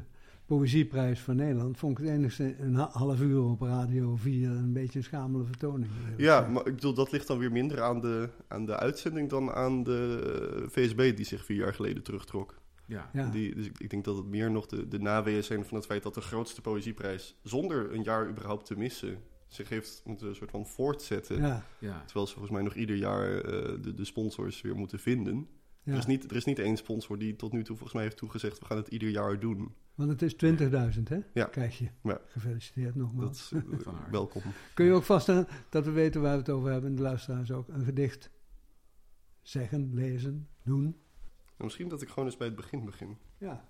[SPEAKER 1] poëzieprijs van Nederland. Vond ik het enigste een ha- half uur op Radio 4 een beetje een schamele vertoning.
[SPEAKER 4] Ja, maar ik bedoel, dat ligt dan weer minder aan de, aan de uitzending dan aan de eh, VSB die zich vier jaar geleden terugtrok.
[SPEAKER 2] Ja,
[SPEAKER 1] Ja.
[SPEAKER 4] Die, dus ik, ik denk dat het meer nog de, de naweeën zijn van het feit dat de grootste poëzieprijs, zonder een jaar überhaupt te missen, zich heeft moeten een soort van voortzetten.
[SPEAKER 1] Ja,
[SPEAKER 2] ja.
[SPEAKER 4] Terwijl ze volgens mij nog ieder jaar eh, de, de sponsors weer moeten vinden.
[SPEAKER 1] ja.
[SPEAKER 4] Er, is niet, er is niet één sponsor die tot nu toe volgens mij heeft toegezegd, we gaan het ieder jaar doen.
[SPEAKER 1] Want het is 20.000 hè?
[SPEAKER 4] Ja.
[SPEAKER 1] Krijg je.
[SPEAKER 4] Ja.
[SPEAKER 1] Gefeliciteerd
[SPEAKER 4] Dat
[SPEAKER 1] nogmaals.
[SPEAKER 4] is eh, welkom.
[SPEAKER 1] Kun je ook vaststellen dat we weten waar we het over hebben, en de luisteraars ook, een gedicht zeggen, lezen, doen.
[SPEAKER 4] En misschien dat ik gewoon eens bij het begin begin.
[SPEAKER 1] Ja,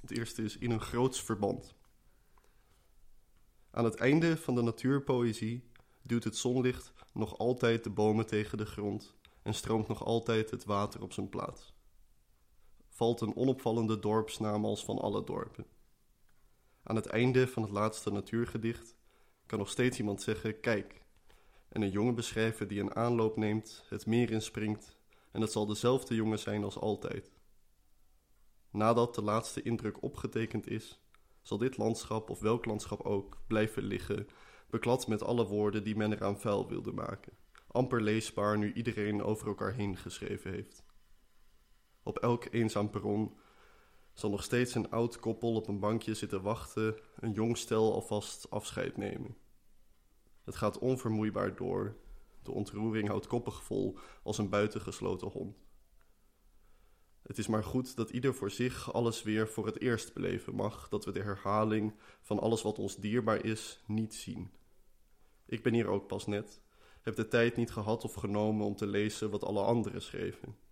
[SPEAKER 4] Het eerste is in een groots verband. Aan het einde van de natuurpoëzie duwt het zonlicht nog altijd de bomen tegen de grond en stroomt nog altijd het water op zijn plaats. Valt een onopvallende dorpsnaam als van alle dorpen. Aan het einde van het laatste natuurgedicht kan nog steeds iemand zeggen: Kijk, en een jongen beschrijven die een aanloop neemt, het meer inspringt, en het zal dezelfde jongen zijn als altijd. Nadat de laatste indruk opgetekend is, zal dit landschap of welk landschap ook blijven liggen, beklad met alle woorden die men eraan vuil wilde maken. Amper leesbaar nu iedereen over elkaar heen geschreven heeft. Op elk eenzaam perron zal nog steeds een oud koppel op een bankje zitten wachten, een jong stel alvast afscheid nemen. Het gaat onvermoeibaar door. De ontroering houdt koppig vol als een buitengesloten hond. Het is maar goed dat ieder voor zich alles weer voor het eerst beleven mag, dat we de herhaling van alles wat ons dierbaar is niet zien. Ik ben hier ook pas net, heb de tijd niet gehad of genomen om te lezen wat alle anderen schreven.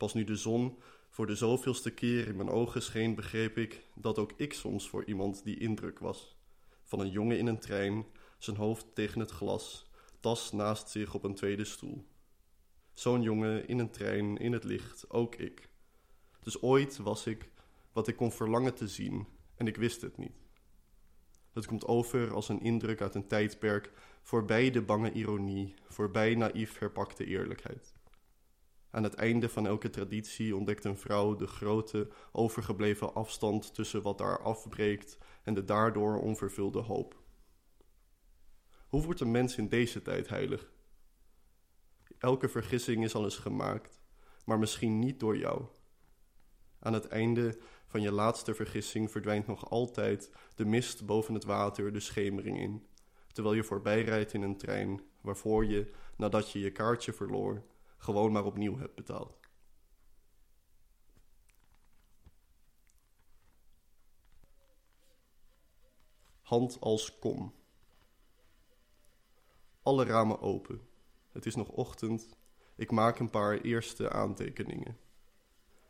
[SPEAKER 4] Pas nu de zon voor de zoveelste keer in mijn ogen scheen, begreep ik dat ook ik soms voor iemand die indruk was. Van een jongen in een trein, zijn hoofd tegen het glas, tas naast zich op een tweede stoel. Zo'n jongen in een trein, in het licht, ook ik. Dus ooit was ik wat ik kon verlangen te zien en ik wist het niet. Het komt over als een indruk uit een tijdperk, voorbij de bange ironie, voorbij naïef herpakte eerlijkheid. Aan het einde van elke traditie ontdekt een vrouw de grote, overgebleven afstand tussen wat daar afbreekt en de daardoor onvervulde hoop. Hoe wordt een mens in deze tijd heilig? Elke vergissing is al eens gemaakt, maar misschien niet door jou. Aan het einde van je laatste vergissing verdwijnt nog altijd de mist boven het water de schemering in, terwijl je voorbijrijdt in een trein waarvoor je, nadat je je kaartje verloor, gewoon maar opnieuw hebt betaald. Hand als kom. Alle ramen open. Het is nog ochtend. Ik maak een paar eerste aantekeningen.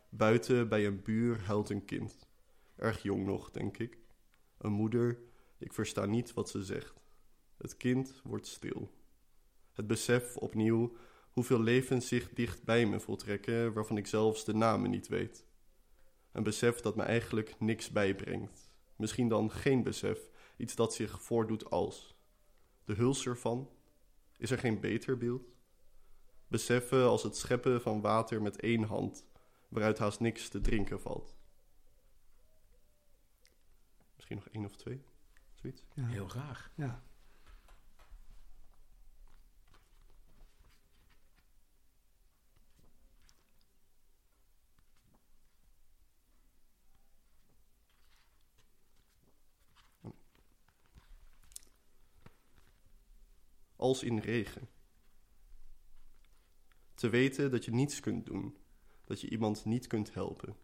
[SPEAKER 4] Buiten bij een buur huilt een kind. Erg jong nog, denk ik. Een moeder, ik versta niet wat ze zegt. Het kind wordt stil. Het besef opnieuw hoeveel levens zich dicht bij me voltrekken, waarvan ik zelfs de namen niet weet. Een besef dat me eigenlijk niks bijbrengt. Misschien dan geen besef, iets dat zich voordoet als. De huls ervan? Is er geen beter beeld? Beseffen als het scheppen van water met één hand, waaruit haast niks te drinken valt. Misschien nog één of twee, zoiets.
[SPEAKER 1] ja,
[SPEAKER 2] Heel graag.
[SPEAKER 1] ja.
[SPEAKER 4] Als in regen. Te weten dat je niets kunt doen, dat je iemand niet kunt helpen.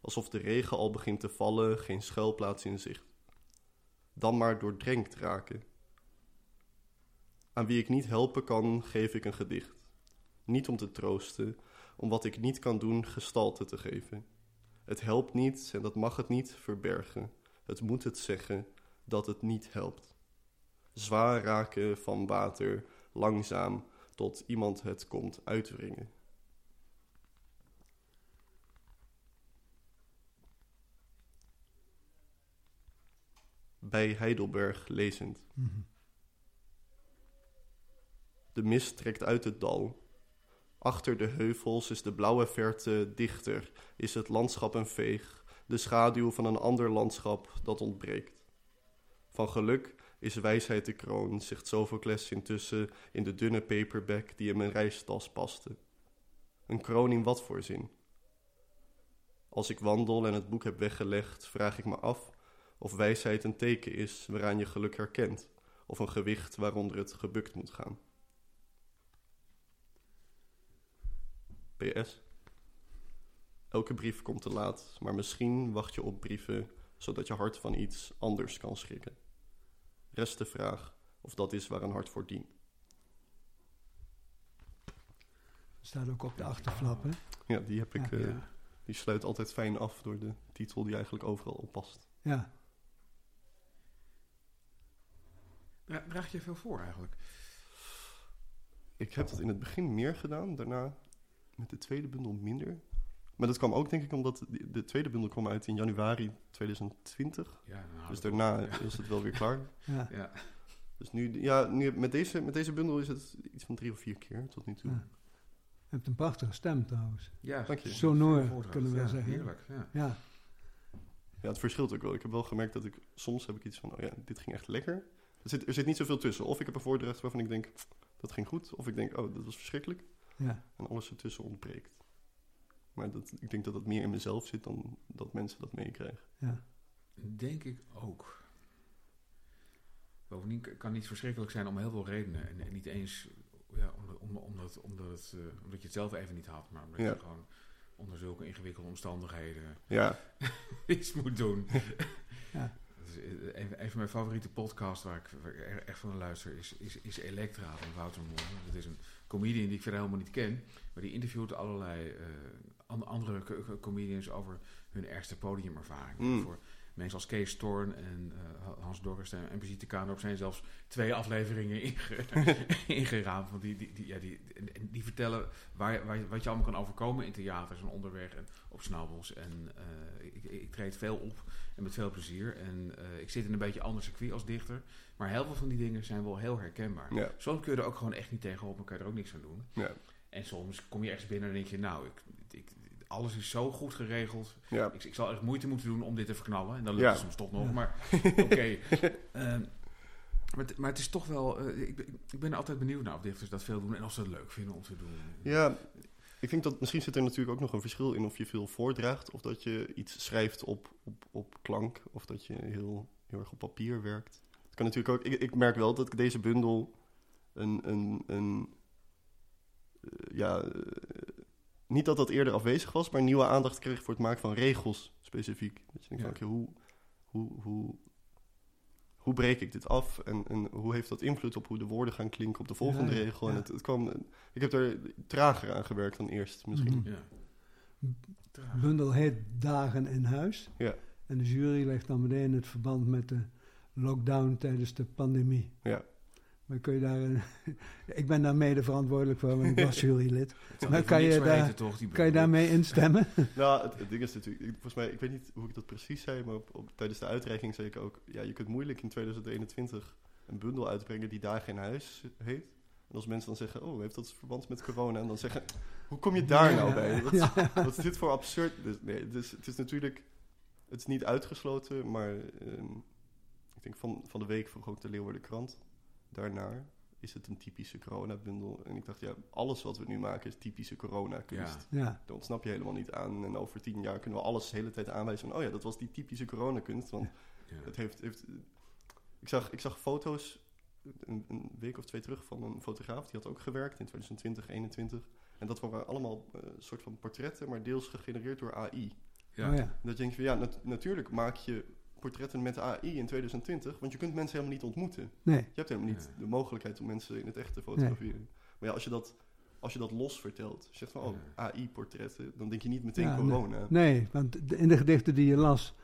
[SPEAKER 4] Alsof de regen al begint te vallen, geen schuilplaats in zicht. Dan maar doordrenkt raken. Aan wie ik niet helpen kan, geef ik een gedicht. Niet om te troosten, om wat ik niet kan doen gestalte te geven. Het helpt niet en dat mag het niet verbergen. Het moet het zeggen dat het niet helpt. Zwaar raken van water, langzaam, tot iemand het komt uitwringen. Bij Heidelberg lezend.
[SPEAKER 1] Mhm.
[SPEAKER 4] De mist trekt uit het dal. Achter de heuvels is de blauwe verte dichter, is het landschap een veeg, de schaduw van een ander landschap dat ontbreekt. Van geluk is wijsheid de kroon, zegt Sophocles intussen in de dunne paperback die in mijn reistas paste. Een kroon in wat voor zin? Als ik wandel en het boek heb weggelegd, vraag ik me af of wijsheid een teken is waaraan je geluk herkent, of een gewicht waaronder het gebukt moet gaan. PS. Elke brief komt te laat, maar misschien wacht je op brieven zodat je hart van iets anders kan schrikken. Rest de vraag of dat is waar een hart voor dient.
[SPEAKER 1] Staat ook op de achterflap, hè?
[SPEAKER 4] Ja, die heb ik.
[SPEAKER 1] Ja.
[SPEAKER 4] eh. Die sluit altijd fijn af door de titel die eigenlijk overal op past.
[SPEAKER 1] Ja.
[SPEAKER 2] Dra- Draag je veel voor eigenlijk?
[SPEAKER 4] Ik heb dat in het begin meer gedaan, daarna met de tweede bundel minder. Maar dat kwam ook denk ik omdat de, de tweede bundel kwam uit in januari 2020.
[SPEAKER 2] Ja, houdt
[SPEAKER 4] Dus daarna
[SPEAKER 2] Ja.
[SPEAKER 4] is het wel weer klaar.
[SPEAKER 1] ja.
[SPEAKER 2] Ja.
[SPEAKER 4] Dus nu, ja, nu met, deze, met deze bundel is het iets van drie of vier keer tot nu toe.
[SPEAKER 1] Ja. Je hebt een prachtige stem trouwens.
[SPEAKER 2] Ja,
[SPEAKER 4] Dank je.
[SPEAKER 1] Sonor, kunnen we
[SPEAKER 2] ja,
[SPEAKER 1] zeggen.
[SPEAKER 2] Heerlijk, ja.
[SPEAKER 1] Ja.
[SPEAKER 4] Ja, het verschilt ook wel. Ik heb wel gemerkt dat ik soms heb ik iets van, oh ja, dit ging echt lekker. Er zit, er zit niet zoveel tussen. Of ik heb een voordracht waarvan ik denk, dat ging goed. Of ik denk, oh, dat was verschrikkelijk.
[SPEAKER 1] ja.
[SPEAKER 4] En alles ertussen ontbreekt. Maar dat, ik denk dat dat meer in mezelf zit dan dat mensen dat meekrijgen.
[SPEAKER 1] ja.
[SPEAKER 2] Denk ik ook. Bovendien kan iets verschrikkelijk zijn om heel veel redenen. En, en niet eens ja, omdat, om- omdat, omdat, het, eh, omdat je het zelf even niet had, maar omdat
[SPEAKER 4] Ja.
[SPEAKER 2] je gewoon onder zulke ingewikkelde omstandigheden
[SPEAKER 4] Ja,
[SPEAKER 2] iets moet doen.
[SPEAKER 1] Ja.
[SPEAKER 2] Eh, een, een van mijn favoriete podcasts waar ik, waar ik echt van luister is, is, is Elektra van Wouter Moore. Dat is een comedian die ik verder helemaal niet ken. Maar die interviewt allerlei eh, andere co- co- comedians over hun ergste podiumervaring.
[SPEAKER 4] Mm.
[SPEAKER 2] Voor mensen als Kees Storn en eh, Hans Dorrest en, en Brigitte Kaandorp zijn zelfs twee afleveringen inge, ingeraamd. Want die, die, die, ja, die, en- en die vertellen waar, waar, wat je allemaal kan overkomen in theaters en onderweg en op snabbels. En eh, ik, ik treed veel op en met veel plezier. En eh, ik zit in een beetje ander circuit als dichter. Maar heel veel van die dingen zijn wel heel herkenbaar.
[SPEAKER 4] ja,
[SPEAKER 2] Soms kun je er ook gewoon echt niet tegenop, maar kan je er ook niks aan doen.
[SPEAKER 4] ja,
[SPEAKER 2] En soms kom je ergens binnen en denk je, nou, ik, alles is zo goed geregeld.
[SPEAKER 4] ja.
[SPEAKER 2] Ik, ik zal echt moeite moeten doen om dit te verknallen. En dat lukt
[SPEAKER 4] Ja.
[SPEAKER 2] het soms toch nog, maar oké. Ehm, maar, het, maar het is toch wel... eh, ik, ben- ik ben er altijd benieuwd naar of dichters dat veel doen en of ze het leuk vinden om te doen.
[SPEAKER 4] Ja, ik denk dat misschien zit er natuurlijk ook nog een verschil in of je veel voordraagt of dat je iets schrijft op, op, op klank of dat je heel, heel erg op papier werkt. Het kan natuurlijk ook, ik, ik merk wel dat ik deze bundel een, een, een eh, ja, eh, niet dat dat eerder afwezig was, maar nieuwe aandacht kreeg voor het maken van regels specifiek. Dat je denkt
[SPEAKER 2] Ja.
[SPEAKER 4] hoe, hoe, hoe, hoe breek ik dit af en, en hoe heeft dat invloed op hoe de woorden gaan klinken op de volgende
[SPEAKER 1] Ja, ja,
[SPEAKER 4] regel? En
[SPEAKER 1] ja.
[SPEAKER 4] het, het kwam, ik heb er trager aan gewerkt dan eerst misschien.
[SPEAKER 1] Mhm.
[SPEAKER 2] Ja.
[SPEAKER 1] De bundel heet Dagen in Huis.
[SPEAKER 4] Ja.
[SPEAKER 1] En de jury legt dan meteen het verband met de lockdown tijdens de pandemie.
[SPEAKER 4] Ja.
[SPEAKER 1] Maar kun je daar... een- ik ben daar mede verantwoordelijk voor, want ik was jurylid. Maar kan je daar-
[SPEAKER 2] toch,
[SPEAKER 1] Kan je daarmee instemmen?
[SPEAKER 4] Nou, het, het ding is natuurlijk, ik, volgens mij, ik weet niet hoe ik dat precies zei, maar op, op- tijdens de uitreiking zei ik ook, ja, je kunt moeilijk in 2021 een bundel uitbrengen die Dagen in Huis heet. En als mensen dan zeggen, oh, heeft dat verband met corona? En dan zeggen, hoe kom je daar nou bij? Wat,
[SPEAKER 1] ja.
[SPEAKER 4] wat is dit voor absurd? Dus, nee, het is, het is natuurlijk, het is niet uitgesloten, maar ehm, ik denk van, van de week vroeg ook de Leeuwarden Krant daarnaar. Is het een typische coronabundel? En ik dacht, ja, alles wat we nu maken is typische coronakunst.
[SPEAKER 2] Ja.
[SPEAKER 1] Ja,
[SPEAKER 4] Daar ontsnap je helemaal niet aan. En over tien jaar kunnen we alles de hele tijd aanwijzen van... oh ja, dat was die typische coronakunst. Want
[SPEAKER 2] Ja.
[SPEAKER 4] het heeft... heeft ik, zag, ik zag foto's een, een week of twee terug van een fotograaf. Die had ook gewerkt in 2020, 2021. En dat waren allemaal een soort van portretten, maar deels gegenereerd door AI.
[SPEAKER 2] Ja.
[SPEAKER 1] Oh, ja.
[SPEAKER 4] Dat denk je van, ja, nat- natuurlijk maak je portretten met AI in 2020, want je kunt mensen helemaal niet ontmoeten.
[SPEAKER 1] Nee,
[SPEAKER 4] Je hebt helemaal niet de mogelijkheid om mensen in het echt te fotograferen. Maar ja, als je dat, als je dat los vertelt, zegt van, oh, AI-portretten, dan denk je niet meteen
[SPEAKER 1] Ja,
[SPEAKER 4] corona.
[SPEAKER 1] nee, want de- in de gedichten die je las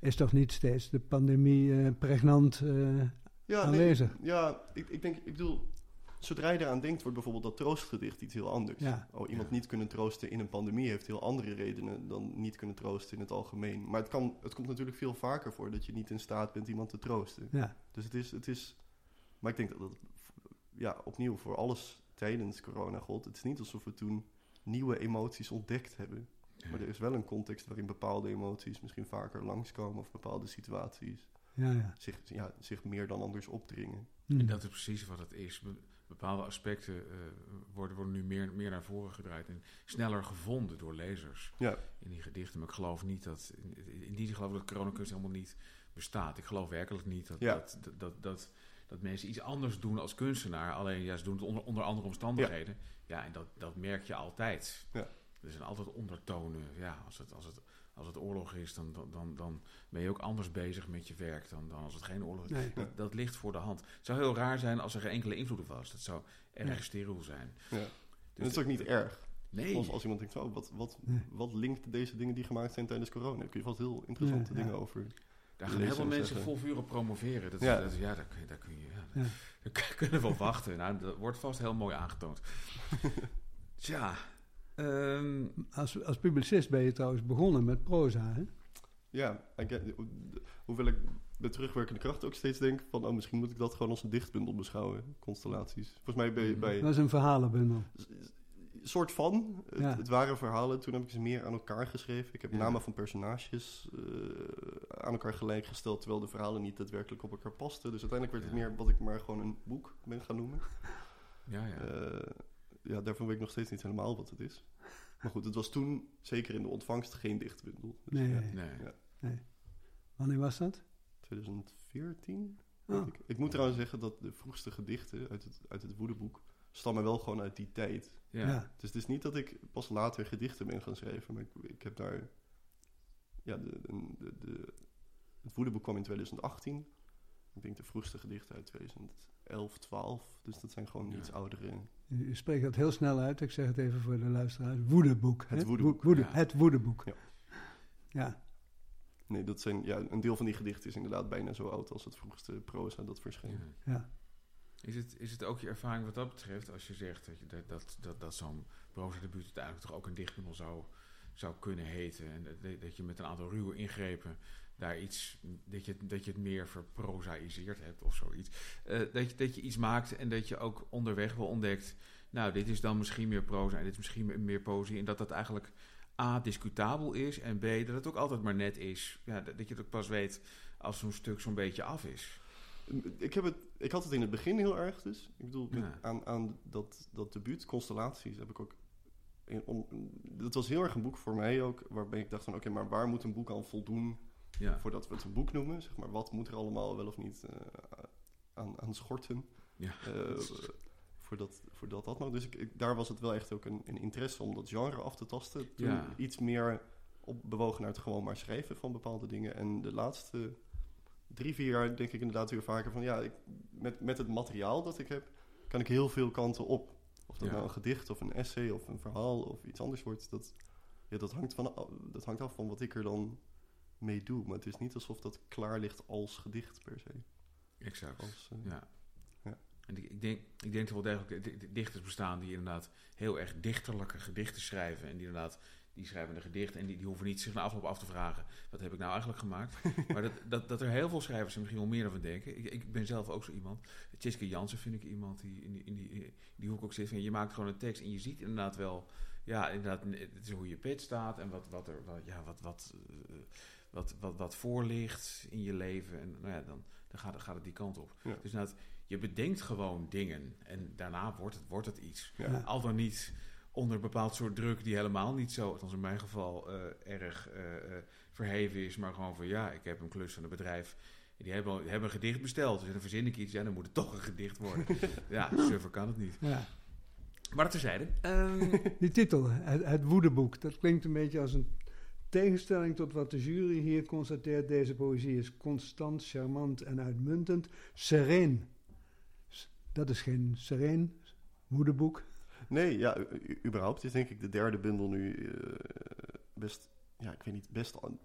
[SPEAKER 1] is toch niet steeds de pandemie eh, pregnant eh,
[SPEAKER 4] Ja,
[SPEAKER 1] aanwezig.
[SPEAKER 4] ja ik, ik denk, ik bedoel, zodra je eraan denkt, wordt bijvoorbeeld dat troostgedicht iets heel anders.
[SPEAKER 1] Ja.
[SPEAKER 4] Oh, iemand
[SPEAKER 2] Ja.
[SPEAKER 4] niet kunnen troosten in een pandemie heeft heel andere redenen dan niet kunnen troosten in het algemeen. Maar het, kan, het komt natuurlijk veel vaker voor dat je niet in staat bent iemand te troosten.
[SPEAKER 1] Ja,
[SPEAKER 4] Dus het is, het is, maar ik denk dat dat, ja, opnieuw voor alles tijdens corona gold. Het is niet alsof we toen nieuwe emoties ontdekt hebben. Maar er is wel een context waarin bepaalde emoties misschien vaker langskomen of bepaalde situaties
[SPEAKER 1] ja, ja.
[SPEAKER 4] zich, ja, zich meer dan anders opdringen.
[SPEAKER 1] Hm.
[SPEAKER 2] En dat is precies wat het is. Be- bepaalde aspecten eh, worden, worden nu meer, meer naar voren gedraaid en sneller gevonden door lezers
[SPEAKER 4] Ja,
[SPEAKER 2] in die gedichten. Maar ik geloof niet dat, in, in die zin geloof ik dat coronakunst helemaal niet bestaat. Ik geloof werkelijk niet dat,
[SPEAKER 4] Ja.
[SPEAKER 2] dat, dat, dat, dat, dat mensen iets anders doen als kunstenaar. Alleen ja, ze doen het onder, onder andere omstandigheden. Ja, en dat, dat merk je altijd.
[SPEAKER 4] Ja.
[SPEAKER 2] Er zijn altijd ondertonen. Ja, als het, als het, als het oorlog is, dan, dan, dan, dan ben je ook anders bezig met je werk dan, dan als het geen oorlog is.
[SPEAKER 1] Nee.
[SPEAKER 2] Dat, dat ligt voor de hand. Het zou heel raar zijn als er geen enkele invloed was. Dat zou erg
[SPEAKER 1] Nee.
[SPEAKER 2] steriel zijn.
[SPEAKER 4] ja.
[SPEAKER 2] Dus
[SPEAKER 4] en dat is ook niet erg.
[SPEAKER 2] Nee.
[SPEAKER 4] Als, als iemand denkt, oh, wat, wat,
[SPEAKER 1] Nee.
[SPEAKER 4] wat linkt deze dingen die gemaakt zijn tijdens corona? Daar kun je vast heel interessante
[SPEAKER 1] Ja, ja.
[SPEAKER 4] dingen over.
[SPEAKER 2] Daar gaan heel veel mensen
[SPEAKER 4] zeggen.
[SPEAKER 2] vol vuur op promoveren. Dat,
[SPEAKER 4] Ja.
[SPEAKER 2] ja. Dat, ja, daar, kun je- daar kun je... Ja,
[SPEAKER 1] Ja.
[SPEAKER 2] daar kunnen we op wachten. Nou, dat wordt vast heel mooi aangetoond. Tja. Ehm,
[SPEAKER 1] Als, als publicist ben je trouwens begonnen met proza, hè?
[SPEAKER 4] Ja, I get- ho- hoewel ik met terugwerkende kracht ook steeds denk van, oh, misschien moet ik dat gewoon als een dichtbundel beschouwen, constellaties. Volgens mij bij,
[SPEAKER 2] Mhm.
[SPEAKER 4] bij
[SPEAKER 1] Dat is een verhalenbundel.
[SPEAKER 4] soort van. Het,
[SPEAKER 1] Ja.
[SPEAKER 4] het waren verhalen. Toen heb ik ze meer aan elkaar geschreven. Ik heb
[SPEAKER 2] Ja.
[SPEAKER 4] namen van personages eh, aan elkaar gelijkgesteld, terwijl de verhalen niet daadwerkelijk op elkaar pasten. Dus uiteindelijk werd het meer wat ik maar gewoon een boek ben gaan noemen.
[SPEAKER 2] ja, ja.
[SPEAKER 4] Eh, ja, daarvan weet ik nog steeds niet helemaal wat het is. Maar goed, het was toen, zeker in de ontvangst, geen dichtbundel. Dus,
[SPEAKER 1] Nee.
[SPEAKER 4] ja,
[SPEAKER 2] nee.
[SPEAKER 1] Wanneer was dat?
[SPEAKER 4] 2014?
[SPEAKER 1] Oh.
[SPEAKER 4] denk Ik. ik moet trouwens zeggen dat de vroegste gedichten uit het, uit het woedeboek stammen wel gewoon uit die tijd.
[SPEAKER 2] Ja.
[SPEAKER 1] Ja.
[SPEAKER 4] Dus het is niet dat ik pas later gedichten ben gaan schrijven, maar ik, ik heb daar... Ja, de, de, het woedeboek kwam in 2018. Ik denk de vroegste gedichten uit 2011, 12. Dus dat zijn gewoon
[SPEAKER 2] Ja.
[SPEAKER 4] iets oudere...
[SPEAKER 1] U, u spreekt dat heel snel uit. Ik zeg het even voor de luisteraars. Woedeboek.
[SPEAKER 4] Het woedeboek,
[SPEAKER 1] Wo- woede-
[SPEAKER 2] ja.
[SPEAKER 1] Het woedeboek.
[SPEAKER 4] Ja.
[SPEAKER 1] Ja.
[SPEAKER 4] Nee, dat zijn, ja, een deel van die gedichten is inderdaad bijna zo oud als het vroegste proza dat verscheen.
[SPEAKER 2] Ja.
[SPEAKER 1] ja.
[SPEAKER 2] Is, het, is het ook je ervaring wat dat betreft, als je zegt dat, je, dat, dat, dat, dat zo'n proza-debuut uiteindelijk toch ook een dichtbundel zou, zou kunnen heten? En dat, dat je met een aantal ruwe ingrepen daar iets, dat je, dat je het meer verprozaïseerd hebt of zoiets. Eh, dat, je, dat je iets maakt en dat je ook onderweg wel ontdekt, nou, dit is dan misschien meer proza en dit is misschien meer- poëzie. En dat dat eigenlijk A, discutabel is en B, dat het ook altijd maar net is. Ja, dat, dat je het ook pas weet als zo'n stuk zo'n beetje af is.
[SPEAKER 4] Ik, heb het, ik had het in het begin heel erg dus. Ik bedoel, met-
[SPEAKER 2] Ja.
[SPEAKER 4] aan, aan dat, dat debuut, Constellaties, heb ik ook... In, om, dat was heel erg een boek voor mij ook, waarbij ik dacht van... Oké, maar waar moet een boek aan voldoen
[SPEAKER 2] Ja,
[SPEAKER 4] voordat we het een boek noemen? Zeg maar, wat moet er allemaal wel of niet eh, aan, aan schorten?
[SPEAKER 2] ja.
[SPEAKER 4] eh, voordat, voordat dat nog. Dus ik, ik- daar was het wel echt ook een, een interesse om dat genre af te tasten. Toen
[SPEAKER 2] Ja.
[SPEAKER 4] iets meer op bewogen naar het gewoon maar schrijven van bepaalde dingen. En de laatste drie, vier jaar denk ik inderdaad weer vaker van... ja, ik, met, met het materiaal dat ik heb, kan ik heel veel kanten op. Of dat
[SPEAKER 2] Ja.
[SPEAKER 4] nou een gedicht of een essay of een verhaal of iets anders wordt. Dat, ja, dat, hangt van, dat hangt af van wat ik er dan mee doe. Maar het is niet alsof dat klaar ligt als gedicht per se.
[SPEAKER 2] Exact.
[SPEAKER 4] Als, eh,
[SPEAKER 2] Ja.
[SPEAKER 4] Ja.
[SPEAKER 2] En ik, ik, denk, ik denk dat wel degelijk di- di- dichters bestaan die inderdaad heel erg dichterlijke gedichten schrijven. En die inderdaad, die schrijven een gedicht en die, die hoeven niet zich na afloop af te vragen. Wat heb ik nou eigenlijk gemaakt? maar dat, dat, dat er heel veel schrijvers zijn, misschien wel meer dan we denken. Ik, ik ben zelf ook zo iemand. Tjitske Jansen vind ik iemand die in die, in die, die hoek ook zit. Van, je maakt gewoon een tekst en je ziet inderdaad wel... Ja, inderdaad, het is hoe je pit staat en wat, wat er... Wat, ja, wat, wat, eh, wat, wat, wat voor ligt in je leven. En nou ja, dan, dan gaat, gaat het die kant op.
[SPEAKER 4] Ja.
[SPEAKER 2] Dus je bedenkt gewoon dingen en daarna wordt het, wordt het iets.
[SPEAKER 4] ja.
[SPEAKER 2] Al dan niet onder een bepaald soort druk die helemaal niet zo, althans in mijn geval, eh, erg eh, eh, verheven is. Maar gewoon van ja, ik heb een klus van een bedrijf. Die hebben, die hebben een gedicht besteld. Dus dan verzin ik iets. Ja, dan moet het toch een gedicht worden. ja, suffer kan het niet.
[SPEAKER 1] Ja.
[SPEAKER 2] Maar dat terzijde. Ehm,
[SPEAKER 1] Die titel, het, het woedeboek, dat klinkt een beetje als een tegenstelling tot wat de jury hier constateert. Deze poëzie is constant, charmant en uitmuntend. Sereen. Dat is geen sereen woedeboek.
[SPEAKER 4] Nee, ja, überhaupt is denk ik de derde bundel nu eh, best, ja, ik weet niet, best... aan-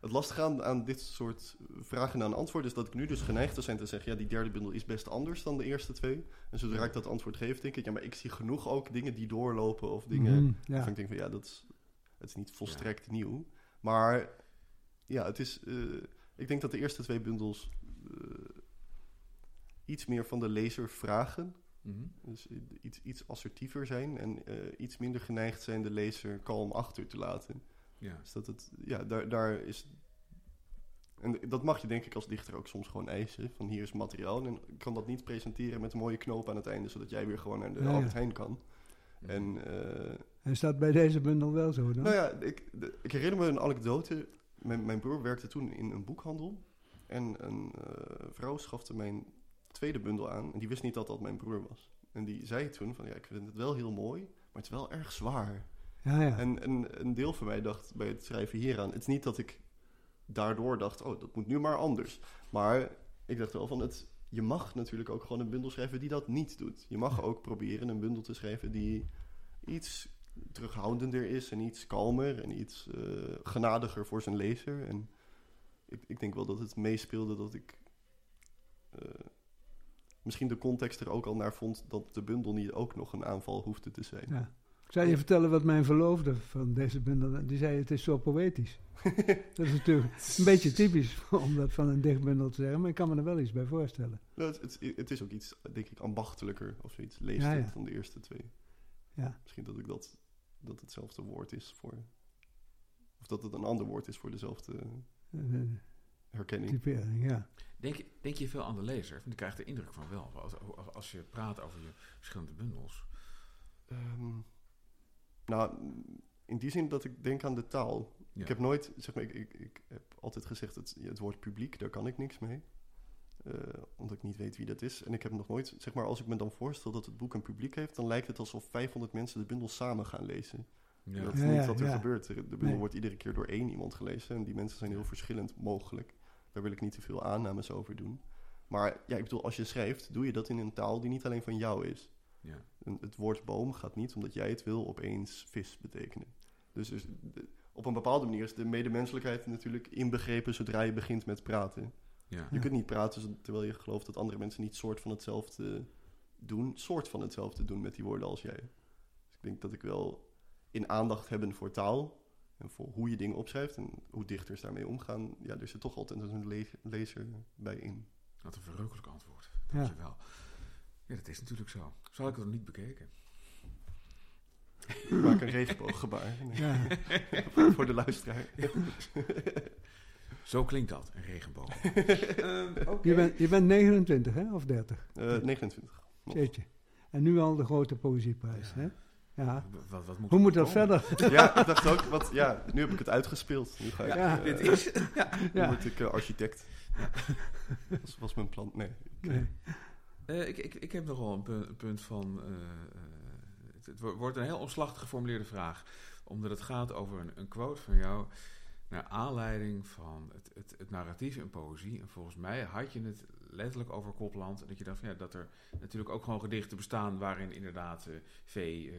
[SPEAKER 4] Het lastige aan, aan dit soort vragen en antwoorden is dat ik nu dus geneigd zijn te zeggen, ja, die derde bundel is best anders dan de eerste twee. En zodra ik dat antwoord geef, denk ik, ja, maar ik zie genoeg ook dingen die doorlopen of dingen...
[SPEAKER 1] Ja.
[SPEAKER 4] Waarvan ik denk van, ja, dat is, het is niet volstrekt nieuw. Maar ja, het is... eh, ik denk dat de eerste twee bundels eh, iets meer van de lezer vragen.
[SPEAKER 2] mhm.
[SPEAKER 4] Dus iets, iets assertiever zijn en eh, iets minder geneigd zijn de lezer kalm achter te laten.
[SPEAKER 2] ja.
[SPEAKER 4] Dus dat het, ja, daar, daar is. En dat mag je denk ik als dichter ook soms gewoon eisen. Van hier is materiaal. En ik kan dat niet presenteren met een mooie knoop aan het einde, zodat jij weer gewoon naar de
[SPEAKER 1] ja.
[SPEAKER 4] Albert Heijn kan.
[SPEAKER 2] Mhm.
[SPEAKER 4] En eh,
[SPEAKER 1] En staat bij deze bundel wel zo dan?
[SPEAKER 4] nou ja, ik, de- ik herinner me een anekdote. Mijn, mijn broer werkte toen in een boekhandel. En een eh, vrouw schafte mijn tweede bundel aan. En die wist niet dat dat mijn broer was. En die zei toen van, ja, ik vind het wel heel mooi, maar het is wel erg zwaar.
[SPEAKER 1] Ja, ja.
[SPEAKER 4] En, en een deel van mij dacht bij het schrijven hieraan... Het is niet dat ik daardoor dacht, oh, dat moet nu maar anders. Maar ik dacht wel van, het, je mag natuurlijk ook gewoon een bundel schrijven die dat niet doet. Je mag ook proberen een bundel te schrijven die iets terughoudender is... en iets kalmer en iets eh, genadiger voor zijn lezer. En ik, ik denk wel dat het meespeelde dat ik... eh, misschien de context er ook al naar vond... dat de bundel niet ook nog een aanval hoefde te zijn.
[SPEAKER 1] ja. Ik zou je vertellen wat mijn verloofde van deze bundel... Die zei, het is zo poëtisch. dat is natuurlijk een beetje typisch om dat van een dichtbundel te zeggen. Maar ik kan me er wel iets bij voorstellen.
[SPEAKER 4] Nou, het, het, het is ook iets, denk ik, ambachtelijker of zoiets. Leest
[SPEAKER 1] Ja,
[SPEAKER 4] het
[SPEAKER 1] ja.
[SPEAKER 4] dan de eerste twee.
[SPEAKER 1] Ja.
[SPEAKER 4] Misschien dat ik dat, dat hetzelfde woord is voor... Of dat het een ander woord is voor dezelfde
[SPEAKER 1] Eh,
[SPEAKER 4] herkenning.
[SPEAKER 1] typering, ja.
[SPEAKER 2] Denk, je- denk je veel aan de lezer? Want ik krijg de indruk van wel. Als, als, als je praat over je verschillende bundels.
[SPEAKER 4] Ehm, nou, in die zin dat ik denk aan de taal.
[SPEAKER 2] Ja.
[SPEAKER 4] Ik heb nooit, zeg maar, ik, ik, ik heb altijd gezegd, het, het woord publiek, daar kan ik niks mee. Eh, omdat ik niet weet wie dat is. En ik heb nog nooit, zeg maar, als ik me dan voorstel dat het boek een publiek heeft, dan lijkt het alsof 500 mensen de bundel samen gaan lezen.
[SPEAKER 2] Ja.
[SPEAKER 4] Dat is
[SPEAKER 1] Ja,
[SPEAKER 4] niet
[SPEAKER 1] ja,
[SPEAKER 4] wat er
[SPEAKER 1] ja.
[SPEAKER 4] gebeurt. De bundel
[SPEAKER 1] Nee.
[SPEAKER 4] wordt iedere keer door één iemand gelezen. En die mensen zijn heel verschillend mogelijk. Daar wil ik niet te veel aannames over doen. Maar ja, ik bedoel, als je schrijft, doe je dat in een taal die niet alleen van jou is.
[SPEAKER 2] Ja.
[SPEAKER 4] Het woord boom gaat niet, omdat jij het wil, opeens vis betekenen. Dus, dus de- op een bepaalde manier is de medemenselijkheid natuurlijk inbegrepen zodra je begint met praten.
[SPEAKER 2] Ja.
[SPEAKER 4] Je
[SPEAKER 1] Ja.
[SPEAKER 4] kunt niet praten terwijl je gelooft dat andere mensen niet soort van hetzelfde doen, soort van hetzelfde doen met die woorden als jij. Dus ik denk dat ik wel in aandacht hebben voor taal en voor hoe je dingen opschrijft en hoe dichters daarmee omgaan, ja, er zit toch altijd een le- lezer bij in.
[SPEAKER 2] Wat een verrukkelijk antwoord. Dankjewel. Ja, dat is natuurlijk zo. Zo had ik het nog niet bekeken.
[SPEAKER 4] Ik maak een regenbooggebaar
[SPEAKER 1] ja.
[SPEAKER 4] voor de luisteraar.
[SPEAKER 2] Zo klinkt dat, een regenboog. Ehm, oké.
[SPEAKER 1] Je, bent, je bent 29, hè? Of 30?
[SPEAKER 4] Eh, 29. Nog.
[SPEAKER 1] Jeetje. En nu al de grote poëzieprijs,
[SPEAKER 2] Ja.
[SPEAKER 1] hè? Ja.
[SPEAKER 2] Wat, wat moet
[SPEAKER 1] Hoe moet dat
[SPEAKER 2] komen?
[SPEAKER 1] verder?
[SPEAKER 4] Ja, ik dacht ook, wat, ja, nu heb ik het uitgespeeld. Nu ga ik,
[SPEAKER 1] Ja,
[SPEAKER 4] eh,
[SPEAKER 2] Dit is,
[SPEAKER 4] nu
[SPEAKER 1] Ja.
[SPEAKER 4] word ik eh, architect. Dat was mijn plan. Nee.
[SPEAKER 1] Nee.
[SPEAKER 2] Eh, ik, ik, ik heb nog wel een pu- een punt van. eh, eh, het, het wo- wordt een heel omslachtig geformuleerde vraag. Omdat het gaat over een, een quote van jou. Naar aanleiding van het, het, narratief in poëzie. En volgens mij had je het letterlijk over Kopland. En dat je dacht van, ja, dat er natuurlijk ook gewoon gedichten bestaan. waarin inderdaad eh vee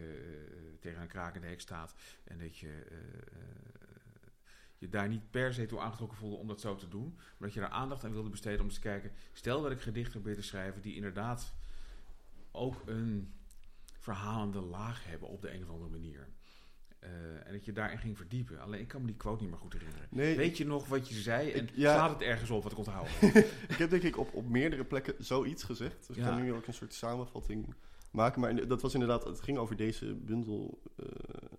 [SPEAKER 2] tegen een krakende hek staat. En dat je. Je daar niet per se toe aangetrokken voelde om dat zo te doen. Maar dat je daar aandacht aan wilde besteden om eens te kijken. Stel dat ik gedichten probeer te schrijven die inderdaad ook een verhalende laag hebben op de een of andere manier. Eh, en dat je daarin ging verdiepen. Alleen ik kan me die quote niet meer goed herinneren.
[SPEAKER 4] Nee,
[SPEAKER 2] Weet je nog wat je zei en
[SPEAKER 4] Ik- ja.
[SPEAKER 2] slaat het ergens op wat ik onthoud?
[SPEAKER 4] ik heb denk ik op, op meerdere plekken zoiets gezegd. Dus ik kan nu ook een soort samenvatting maken. Maar dat was inderdaad, het ging over deze bundel eh,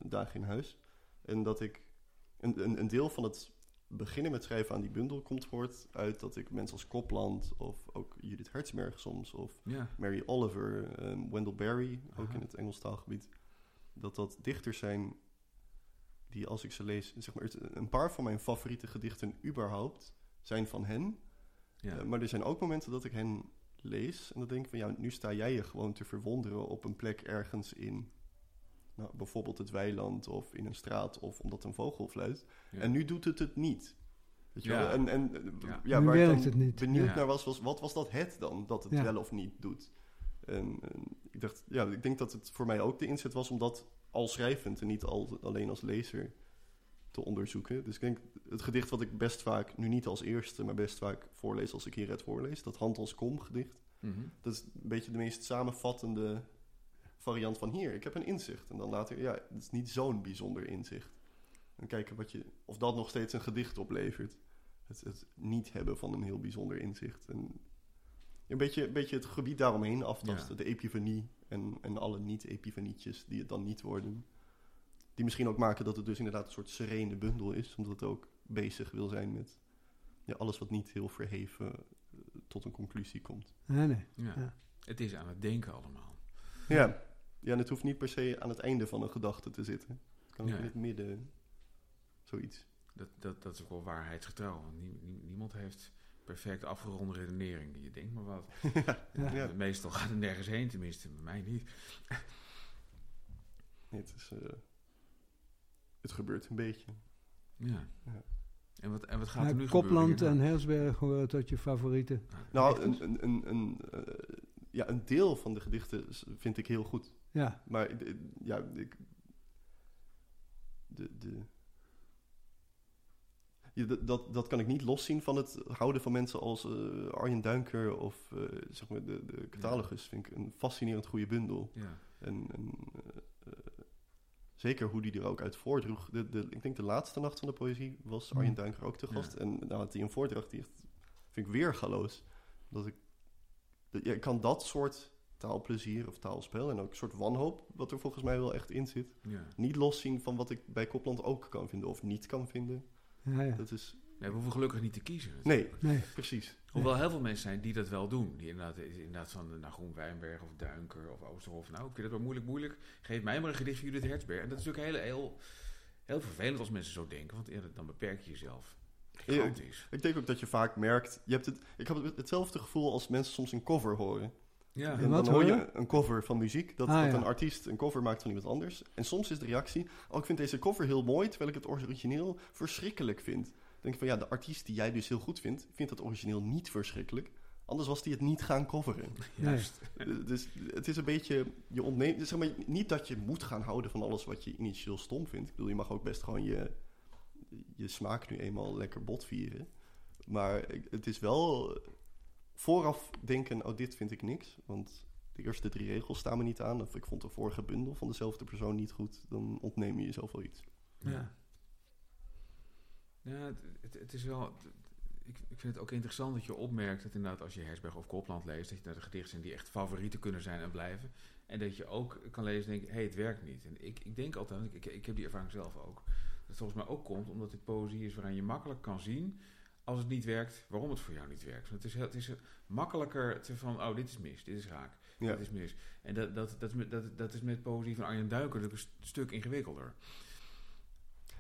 [SPEAKER 4] dagen in huis. En dat ik, een, een, een deel van het beginnen met schrijven aan die bundel komt voort uit dat ik mensen als Copland of ook Judith Hertzberg soms of
[SPEAKER 2] ja.
[SPEAKER 4] Mary Oliver, ehm, Wendell Berry, ook
[SPEAKER 2] Aha.
[SPEAKER 4] in het Engels taalgebied, dat dat dichters zijn die als ik ze lees, zeg maar, een paar van mijn favoriete gedichten überhaupt zijn van hen.
[SPEAKER 2] Ja.
[SPEAKER 4] Eh, maar er zijn ook momenten dat ik hen lees en dan denk ik van ja, nu sta jij je gewoon te verwonderen op een plek ergens in nou, bijvoorbeeld het weiland of in een straat of omdat een vogel fluit.
[SPEAKER 2] Ja.
[SPEAKER 4] En nu doet het het niet. Weet je
[SPEAKER 2] Ja.
[SPEAKER 4] wel? En, en eh,
[SPEAKER 2] Ja.
[SPEAKER 4] ja,
[SPEAKER 1] Nu
[SPEAKER 4] waar ik
[SPEAKER 1] werkt
[SPEAKER 4] dan
[SPEAKER 1] het niet.
[SPEAKER 4] benieuwd
[SPEAKER 2] Ja.
[SPEAKER 4] naar was, was, wat was dat het dan, dat het
[SPEAKER 1] Ja.
[SPEAKER 4] wel of niet doet? En, en ik dacht, ja, ik denk dat het voor mij ook de inzet was om dat al schrijvend en niet al, alleen als lezer te onderzoeken. Dus ik denk, het gedicht wat ik best vaak, nu niet als eerste, maar best vaak voorlees als ik hier het voorlees, dat Hand als Kom gedicht,
[SPEAKER 2] Mhm.
[SPEAKER 4] dat is een beetje de meest samenvattende variant van hier. Ik heb een inzicht. En dan later, ja, het is niet zo'n bijzonder inzicht. En kijken wat je, of dat nog steeds een gedicht oplevert. Het, het niet hebben van een heel bijzonder inzicht. En een beetje, een beetje het gebied daaromheen aftasten. De epifanie en, en alle niet-epifanietjes die het dan niet worden. Die misschien ook maken dat het dus inderdaad een soort serene bundel is. Omdat het ook bezig wil zijn met ja, alles wat niet heel verheven eh, tot een conclusie komt.
[SPEAKER 1] Nee, nee.
[SPEAKER 2] Ja.
[SPEAKER 1] Ja.
[SPEAKER 2] Het is aan het denken allemaal.
[SPEAKER 4] Ja. Ja, en het hoeft niet per se aan het einde van een gedachte te zitten. Het kan ook
[SPEAKER 2] Ja.
[SPEAKER 4] in het midden zoiets.
[SPEAKER 2] Dat, dat, dat is ook wel waarheidsgetrouw. Want niemand heeft perfect afgeronde redenering. Je denkt maar wat.
[SPEAKER 1] Ja.
[SPEAKER 4] Ja.
[SPEAKER 2] Meestal gaat het nergens heen, tenminste bij mij niet.
[SPEAKER 4] Nee, het, is, eh, het gebeurt een beetje.
[SPEAKER 2] Ja.
[SPEAKER 4] Ja.
[SPEAKER 2] En, wat, en wat gaat
[SPEAKER 1] Ja,
[SPEAKER 2] er nu
[SPEAKER 1] Kopland
[SPEAKER 2] gebeuren?
[SPEAKER 1] en Hersberg horen tot je favorieten.
[SPEAKER 4] Nou, een, een, een, een, eh, ja, een deel van de gedichten vind ik heel goed.
[SPEAKER 1] Ja,
[SPEAKER 4] Maar ja, ik, de, de, ja, dat- dat, kan ik niet loszien van het houden van mensen als eh, Arjen Duinker of eh, zeg maar de, de catalogus. Vind ik een fascinerend goede bundel.
[SPEAKER 2] Ja.
[SPEAKER 4] En, en eh, zeker hoe die er ook uit voordroeg. De, de, ik denk de laatste nacht van de poëzie was Arjen
[SPEAKER 1] Hmm.
[SPEAKER 4] Duinker ook te gast.
[SPEAKER 2] Ja.
[SPEAKER 4] En nou had hij een voordracht die echt, vind ik weergaloos. Dat ik, dat, ja, ik kan dat soort taalplezier of taalspel en ook een soort wanhoop, wat er volgens mij wel echt in zit,
[SPEAKER 2] Ja.
[SPEAKER 4] niet loszien van wat ik bij Kopland ook kan vinden of niet kan vinden.
[SPEAKER 1] ja, ja.
[SPEAKER 4] Dat is,
[SPEAKER 2] Nee, we hoeven gelukkig niet te kiezen.
[SPEAKER 4] nee,
[SPEAKER 1] Nee.
[SPEAKER 4] precies.
[SPEAKER 2] Hoewel heel veel mensen zijn die dat wel doen. Die inderdaad, inderdaad van eh, nou, Groen Wijnberg of Duinker of Oosterhof. Nou, ik vind het wel moeilijk, moeilijk. Geef mij maar een gedicht van Judith Hertzberg. En dat is natuurlijk heel, heel, heel vervelend als mensen zo denken. Want ja, dan beperk je jezelf. Gigantisch.
[SPEAKER 4] Ik denk ook dat je vaak merkt, je hebt het, ik heb het- hetzelfde gevoel als mensen soms een cover horen.
[SPEAKER 2] Ja,
[SPEAKER 1] En
[SPEAKER 4] dan hoor je een cover van muziek, dat,
[SPEAKER 1] Ah,
[SPEAKER 4] dat
[SPEAKER 1] ja.
[SPEAKER 4] een artiest een cover maakt van iemand anders. En soms is de reactie, oh ik vind deze cover heel mooi, terwijl ik het origineel verschrikkelijk vind. Dan denk ik van ja, de artiest die jij dus heel goed vindt, vindt het origineel niet verschrikkelijk. Anders was die het niet gaan coveren.
[SPEAKER 2] juist.
[SPEAKER 4] Eh, dus het is een beetje, je ontneemt, dus zeg maar, niet dat je moet gaan houden van alles wat je initieel stom vindt. Ik bedoel, je mag ook best gewoon je, je smaak nu eenmaal lekker bot vieren. Maar het is wel vooraf denken, oh dit vind ik niks. Want de eerste drie regels staan me niet aan. Of ik vond de vorige bundel van dezelfde persoon niet goed. Dan ontneem je jezelf wel iets.
[SPEAKER 2] Ja. Ja, het, het, het is wel... het- ik, ik vind het ook interessant dat je opmerkt dat inderdaad als je Hersberg of Kopland leest, dat je naar de gedichten zijn die echt favorieten kunnen zijn en blijven. En dat je ook kan lezen en denken, hé, hey, het werkt niet. En ik, ik denk altijd, ik, ik, ik heb die ervaring zelf ook, dat het volgens mij ook komt omdat dit poëzie is waarin je makkelijk kan zien, als het niet werkt, waarom het voor jou niet werkt. Want het is, het is makkelijker te van, oh, dit is mis, dit is raak,
[SPEAKER 4] Ja.
[SPEAKER 2] dit is mis. En dat, dat, dat, is met, dat, dat is met poëzie van Arjen Duiker natuurlijk een st- stuk ingewikkelder.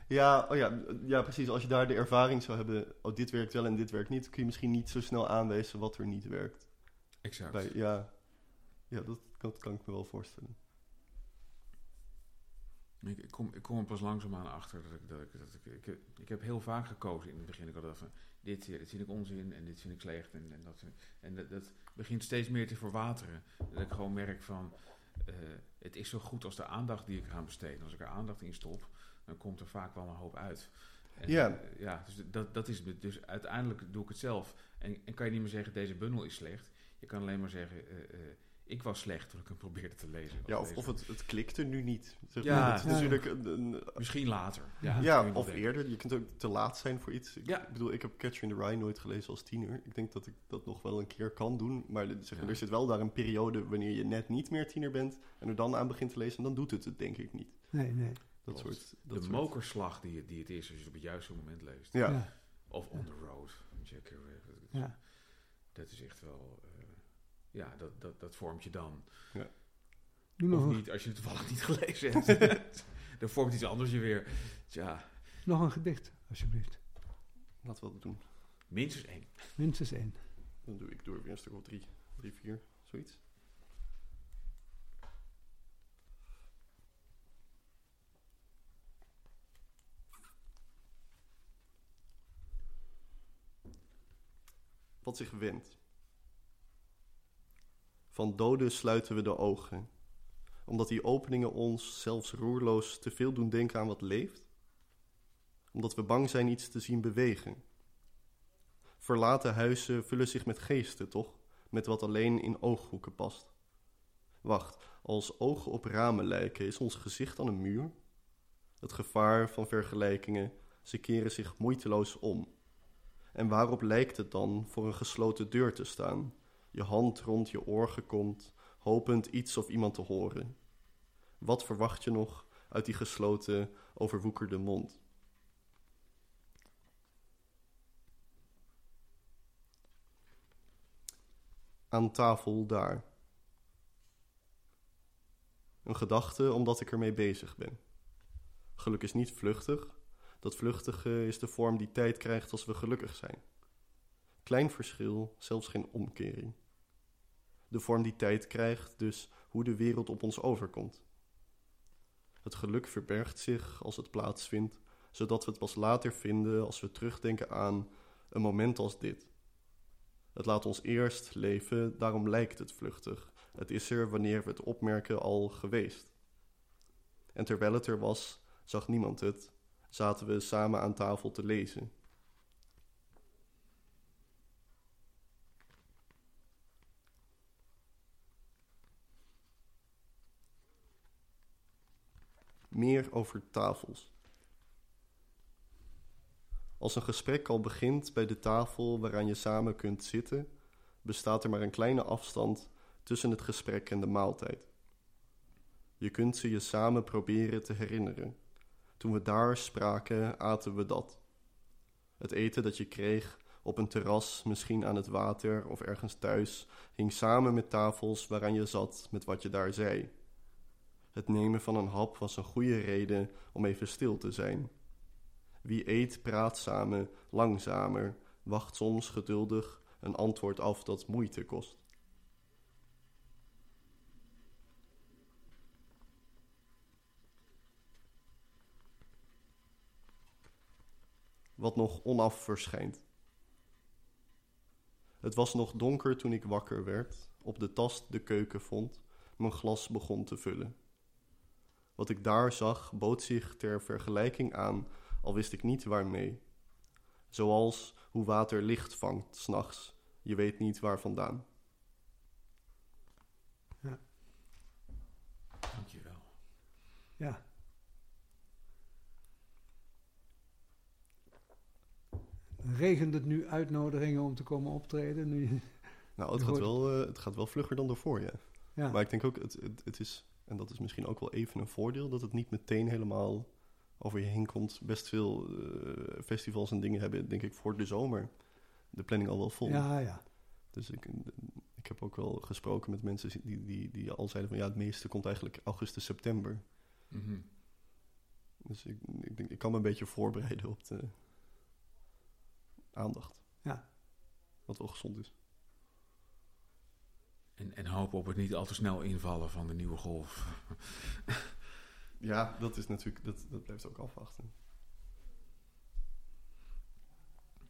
[SPEAKER 4] Ja, oh ja, ja, precies. Als je daar de ervaring zou hebben, oh dit werkt wel en dit werkt niet, kun je misschien niet zo snel aanwijzen wat er niet werkt.
[SPEAKER 2] Exact.
[SPEAKER 4] Bij, ja, ja dat, dat kan ik me wel voorstellen.
[SPEAKER 2] Ik, ik, kom, ik kom er pas langzaamaan achter dat ik, dat ik, dat ik, ik, heb- ik heb heel vaak gekozen in het begin. Ik had dat van, dit, eh, dit vind ik onzin en dit vind ik slecht. En, en, dat, en dat, dat begint steeds meer te verwateren. Dat ik gewoon merk van, eh, het is zo goed als de aandacht die ik eraan besteed. Als ik er aandacht in stop, dan komt er vaak wel een hoop uit. En,
[SPEAKER 4] Ja.
[SPEAKER 2] eh, ja, dus dat, dat is het. Dus uiteindelijk doe ik het zelf. En, en kan je niet meer zeggen, deze bundel is slecht. Je kan alleen maar zeggen, ik was slecht toen ik hem probeerde te lezen.
[SPEAKER 4] Ja, of, of het, het klikte nu niet. Zeg
[SPEAKER 2] Ja.
[SPEAKER 4] maar. Het is
[SPEAKER 1] Ja,
[SPEAKER 4] natuurlijk een, een-
[SPEAKER 2] Misschien later.
[SPEAKER 1] Ja.
[SPEAKER 4] of
[SPEAKER 2] denken.
[SPEAKER 4] eerder. Je kunt ook te laat zijn voor iets. Ik
[SPEAKER 2] Ja.
[SPEAKER 4] bedoel, ik heb Catcher in the Rye nooit gelezen als tiener. Ik denk dat ik dat nog wel een keer kan doen. Maar zeg maar, er zit wel daar een periode wanneer je net niet meer tiener bent... en er dan aan begint te lezen, en dan doet het het denk ik niet.
[SPEAKER 1] Nee, nee.
[SPEAKER 4] Dat
[SPEAKER 2] Klopt.
[SPEAKER 4] soort... Dat
[SPEAKER 2] de
[SPEAKER 4] soort-
[SPEAKER 2] mokerslag die, het- die het is als je het op het juiste moment leest.
[SPEAKER 4] Ja.
[SPEAKER 1] Ja.
[SPEAKER 2] Of On the Road Jack is- dat is echt wel... eh, ja, dat, dat, dat vormt je dan.
[SPEAKER 1] Doe nog,
[SPEAKER 2] Of
[SPEAKER 1] een,
[SPEAKER 2] niet, als je het toevallig niet gelezen hebt. dan vormt iets anders je weer. Tja,
[SPEAKER 1] nog een gedicht, alsjeblieft.
[SPEAKER 4] Laten we dat doen.
[SPEAKER 2] Minstens één.
[SPEAKER 1] Minstens één.
[SPEAKER 4] Dan doe ik door weer een stuk of drie, drie, vier, zoiets. Wat zich wendt. Van doden sluiten we de ogen, omdat die openingen ons zelfs roerloos te veel doen denken aan wat leeft, omdat we bang zijn iets te zien bewegen. Verlaten huizen vullen zich met geesten, toch? Met wat alleen in ooghoeken past. Wacht, als ogen op ramen lijken, is ons gezicht dan een muur? Het gevaar van vergelijkingen, ze keren zich moeiteloos om. En waarop lijkt het dan voor een gesloten deur te staan? Je hand rond je oor gekomt, hopend iets of iemand te horen. Wat verwacht je nog uit die gesloten, overwoekerde mond? aan tafel daar. Een gedachte omdat ik ermee bezig ben. Geluk is niet vluchtig. Dat vluchtige is de vorm die tijd krijgt als we gelukkig zijn. Klein verschil, zelfs geen omkering. De vorm die tijd krijgt, dus hoe de wereld op ons overkomt. Het geluk verbergt zich als het plaatsvindt, zodat we het pas later vinden als we terugdenken aan een moment als dit. Het laat ons eerst leven, daarom lijkt het vluchtig. Het is er wanneer we het opmerken al geweest. En terwijl het er was, zag niemand het, zaten we samen aan tafel te lezen. Meer over tafels. Als een gesprek al begint bij de tafel waaraan je samen kunt zitten, bestaat er maar een kleine afstand tussen het gesprek en de maaltijd. Je kunt ze je samen proberen te herinneren. Toen we daar spraken, aten we dat. Het eten dat je kreeg op een terras, misschien aan het water of ergens thuis, hing samen met tafels waaraan je zat met wat je daar zei. Het nemen van een hap was een goede reden om even stil te zijn. Wie eet, praat samen, langzamer, wacht soms geduldig een antwoord af dat moeite kost. Wat nog onaf verschijnt. Het was nog donker toen ik wakker werd, op de tast de keuken vond, mijn glas begon te vullen. Wat ik daar zag bood zich ter vergelijking aan al wist ik niet waarmee. Zoals hoe water licht vangt s'nachts, je weet niet waar vandaan.
[SPEAKER 1] Ja.
[SPEAKER 2] Dankjewel.
[SPEAKER 1] Ja. Regent het nu uitnodigingen om te komen optreden? Nu,
[SPEAKER 4] Nou, het gaat, wel, eh, het gaat wel vlugger dan daarvoor, ja.
[SPEAKER 1] ja.
[SPEAKER 4] Maar ik denk ook, het, het, het is, en dat is misschien ook wel even een voordeel, dat het niet meteen helemaal over je heen komt. Best veel eh, festivals en dingen hebben, denk ik, voor de zomer de planning al wel vol.
[SPEAKER 1] ja, ja.
[SPEAKER 4] Dus ik, ik heb ook wel gesproken met mensen die, die, die al zeiden van ja, het meeste komt eigenlijk augustus, september.
[SPEAKER 2] Mhm.
[SPEAKER 4] Dus ik, ik, denk, ik kan me een beetje voorbereiden op de aandacht.
[SPEAKER 1] Ja.
[SPEAKER 4] Wat wel gezond is.
[SPEAKER 2] En, en hopen op het niet al te snel invallen van de nieuwe golf.
[SPEAKER 4] Ja, dat is natuurlijk, dat, dat blijft ook afwachten.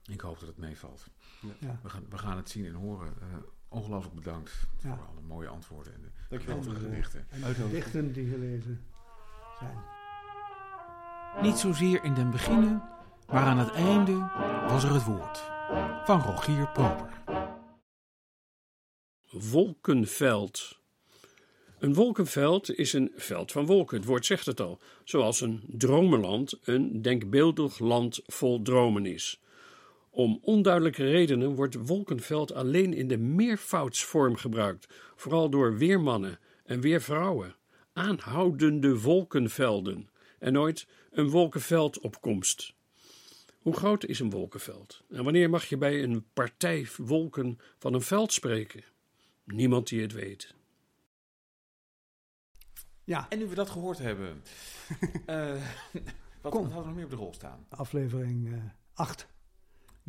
[SPEAKER 2] Ik hoop dat het meevalt.
[SPEAKER 1] ja.
[SPEAKER 2] We gaan, we gaan het zien en horen. Eh, ongelooflijk bedankt
[SPEAKER 1] Ja.
[SPEAKER 2] voor alle mooie antwoorden en de geweldige gedichten.
[SPEAKER 1] En de gedichten die gelezen zijn.
[SPEAKER 2] Niet zozeer in den beginnen, maar aan het einde was er het woord. Van Rogier Proper.
[SPEAKER 5] Wolkenveld. Een wolkenveld is een veld van wolken, het woord zegt het al, zoals een dromenland een denkbeeldig land vol dromen is. Om onduidelijke redenen wordt wolkenveld alleen in de meervoudsvorm gebruikt, vooral door weermannen en weervrouwen. Aanhoudende wolkenvelden en nooit een wolkenveldopkomst. Hoe groot is een wolkenveld? En wanneer mag je bij een partij wolken van een veld spreken? Niemand die het weet.
[SPEAKER 1] Ja,
[SPEAKER 2] En nu we dat gehoord hebben, eh, wat, wat hadden we nog meer op de rol staan?
[SPEAKER 1] aflevering 8.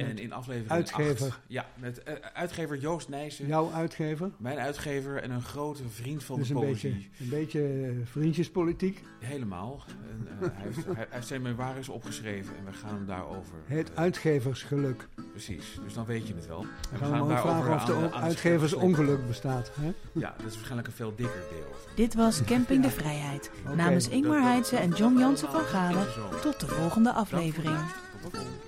[SPEAKER 2] En in aflevering
[SPEAKER 1] uitgever.
[SPEAKER 2] acht- ja, met eh, uitgever Joost Nijssen.
[SPEAKER 1] Jouw uitgever.
[SPEAKER 2] Mijn uitgever en een grote vriend van
[SPEAKER 1] Dus
[SPEAKER 2] de
[SPEAKER 1] een
[SPEAKER 2] poëzie.
[SPEAKER 1] beetje, een beetje eh, vriendjespolitiek.
[SPEAKER 2] Helemaal. En, eh, hij, heeft, hij, heeft zijn memoires opgeschreven en we gaan hem daarover.
[SPEAKER 1] Het
[SPEAKER 2] eh,
[SPEAKER 1] uitgeversgeluk.
[SPEAKER 2] Precies, dus dan weet je het wel. We
[SPEAKER 1] gaan we hem ook
[SPEAKER 2] daarover
[SPEAKER 1] vragen of
[SPEAKER 2] aan
[SPEAKER 1] er uitgeversongeluk bestaat. Hè?
[SPEAKER 2] Ja, dat is waarschijnlijk een veel dikker deel.
[SPEAKER 3] Dit was Camping de Vrijheid. Namens Ingmar Heitse en John Jansen van Galen.
[SPEAKER 2] Tot
[SPEAKER 3] Tot de volgende aflevering.
[SPEAKER 2] Tot de volgende keer.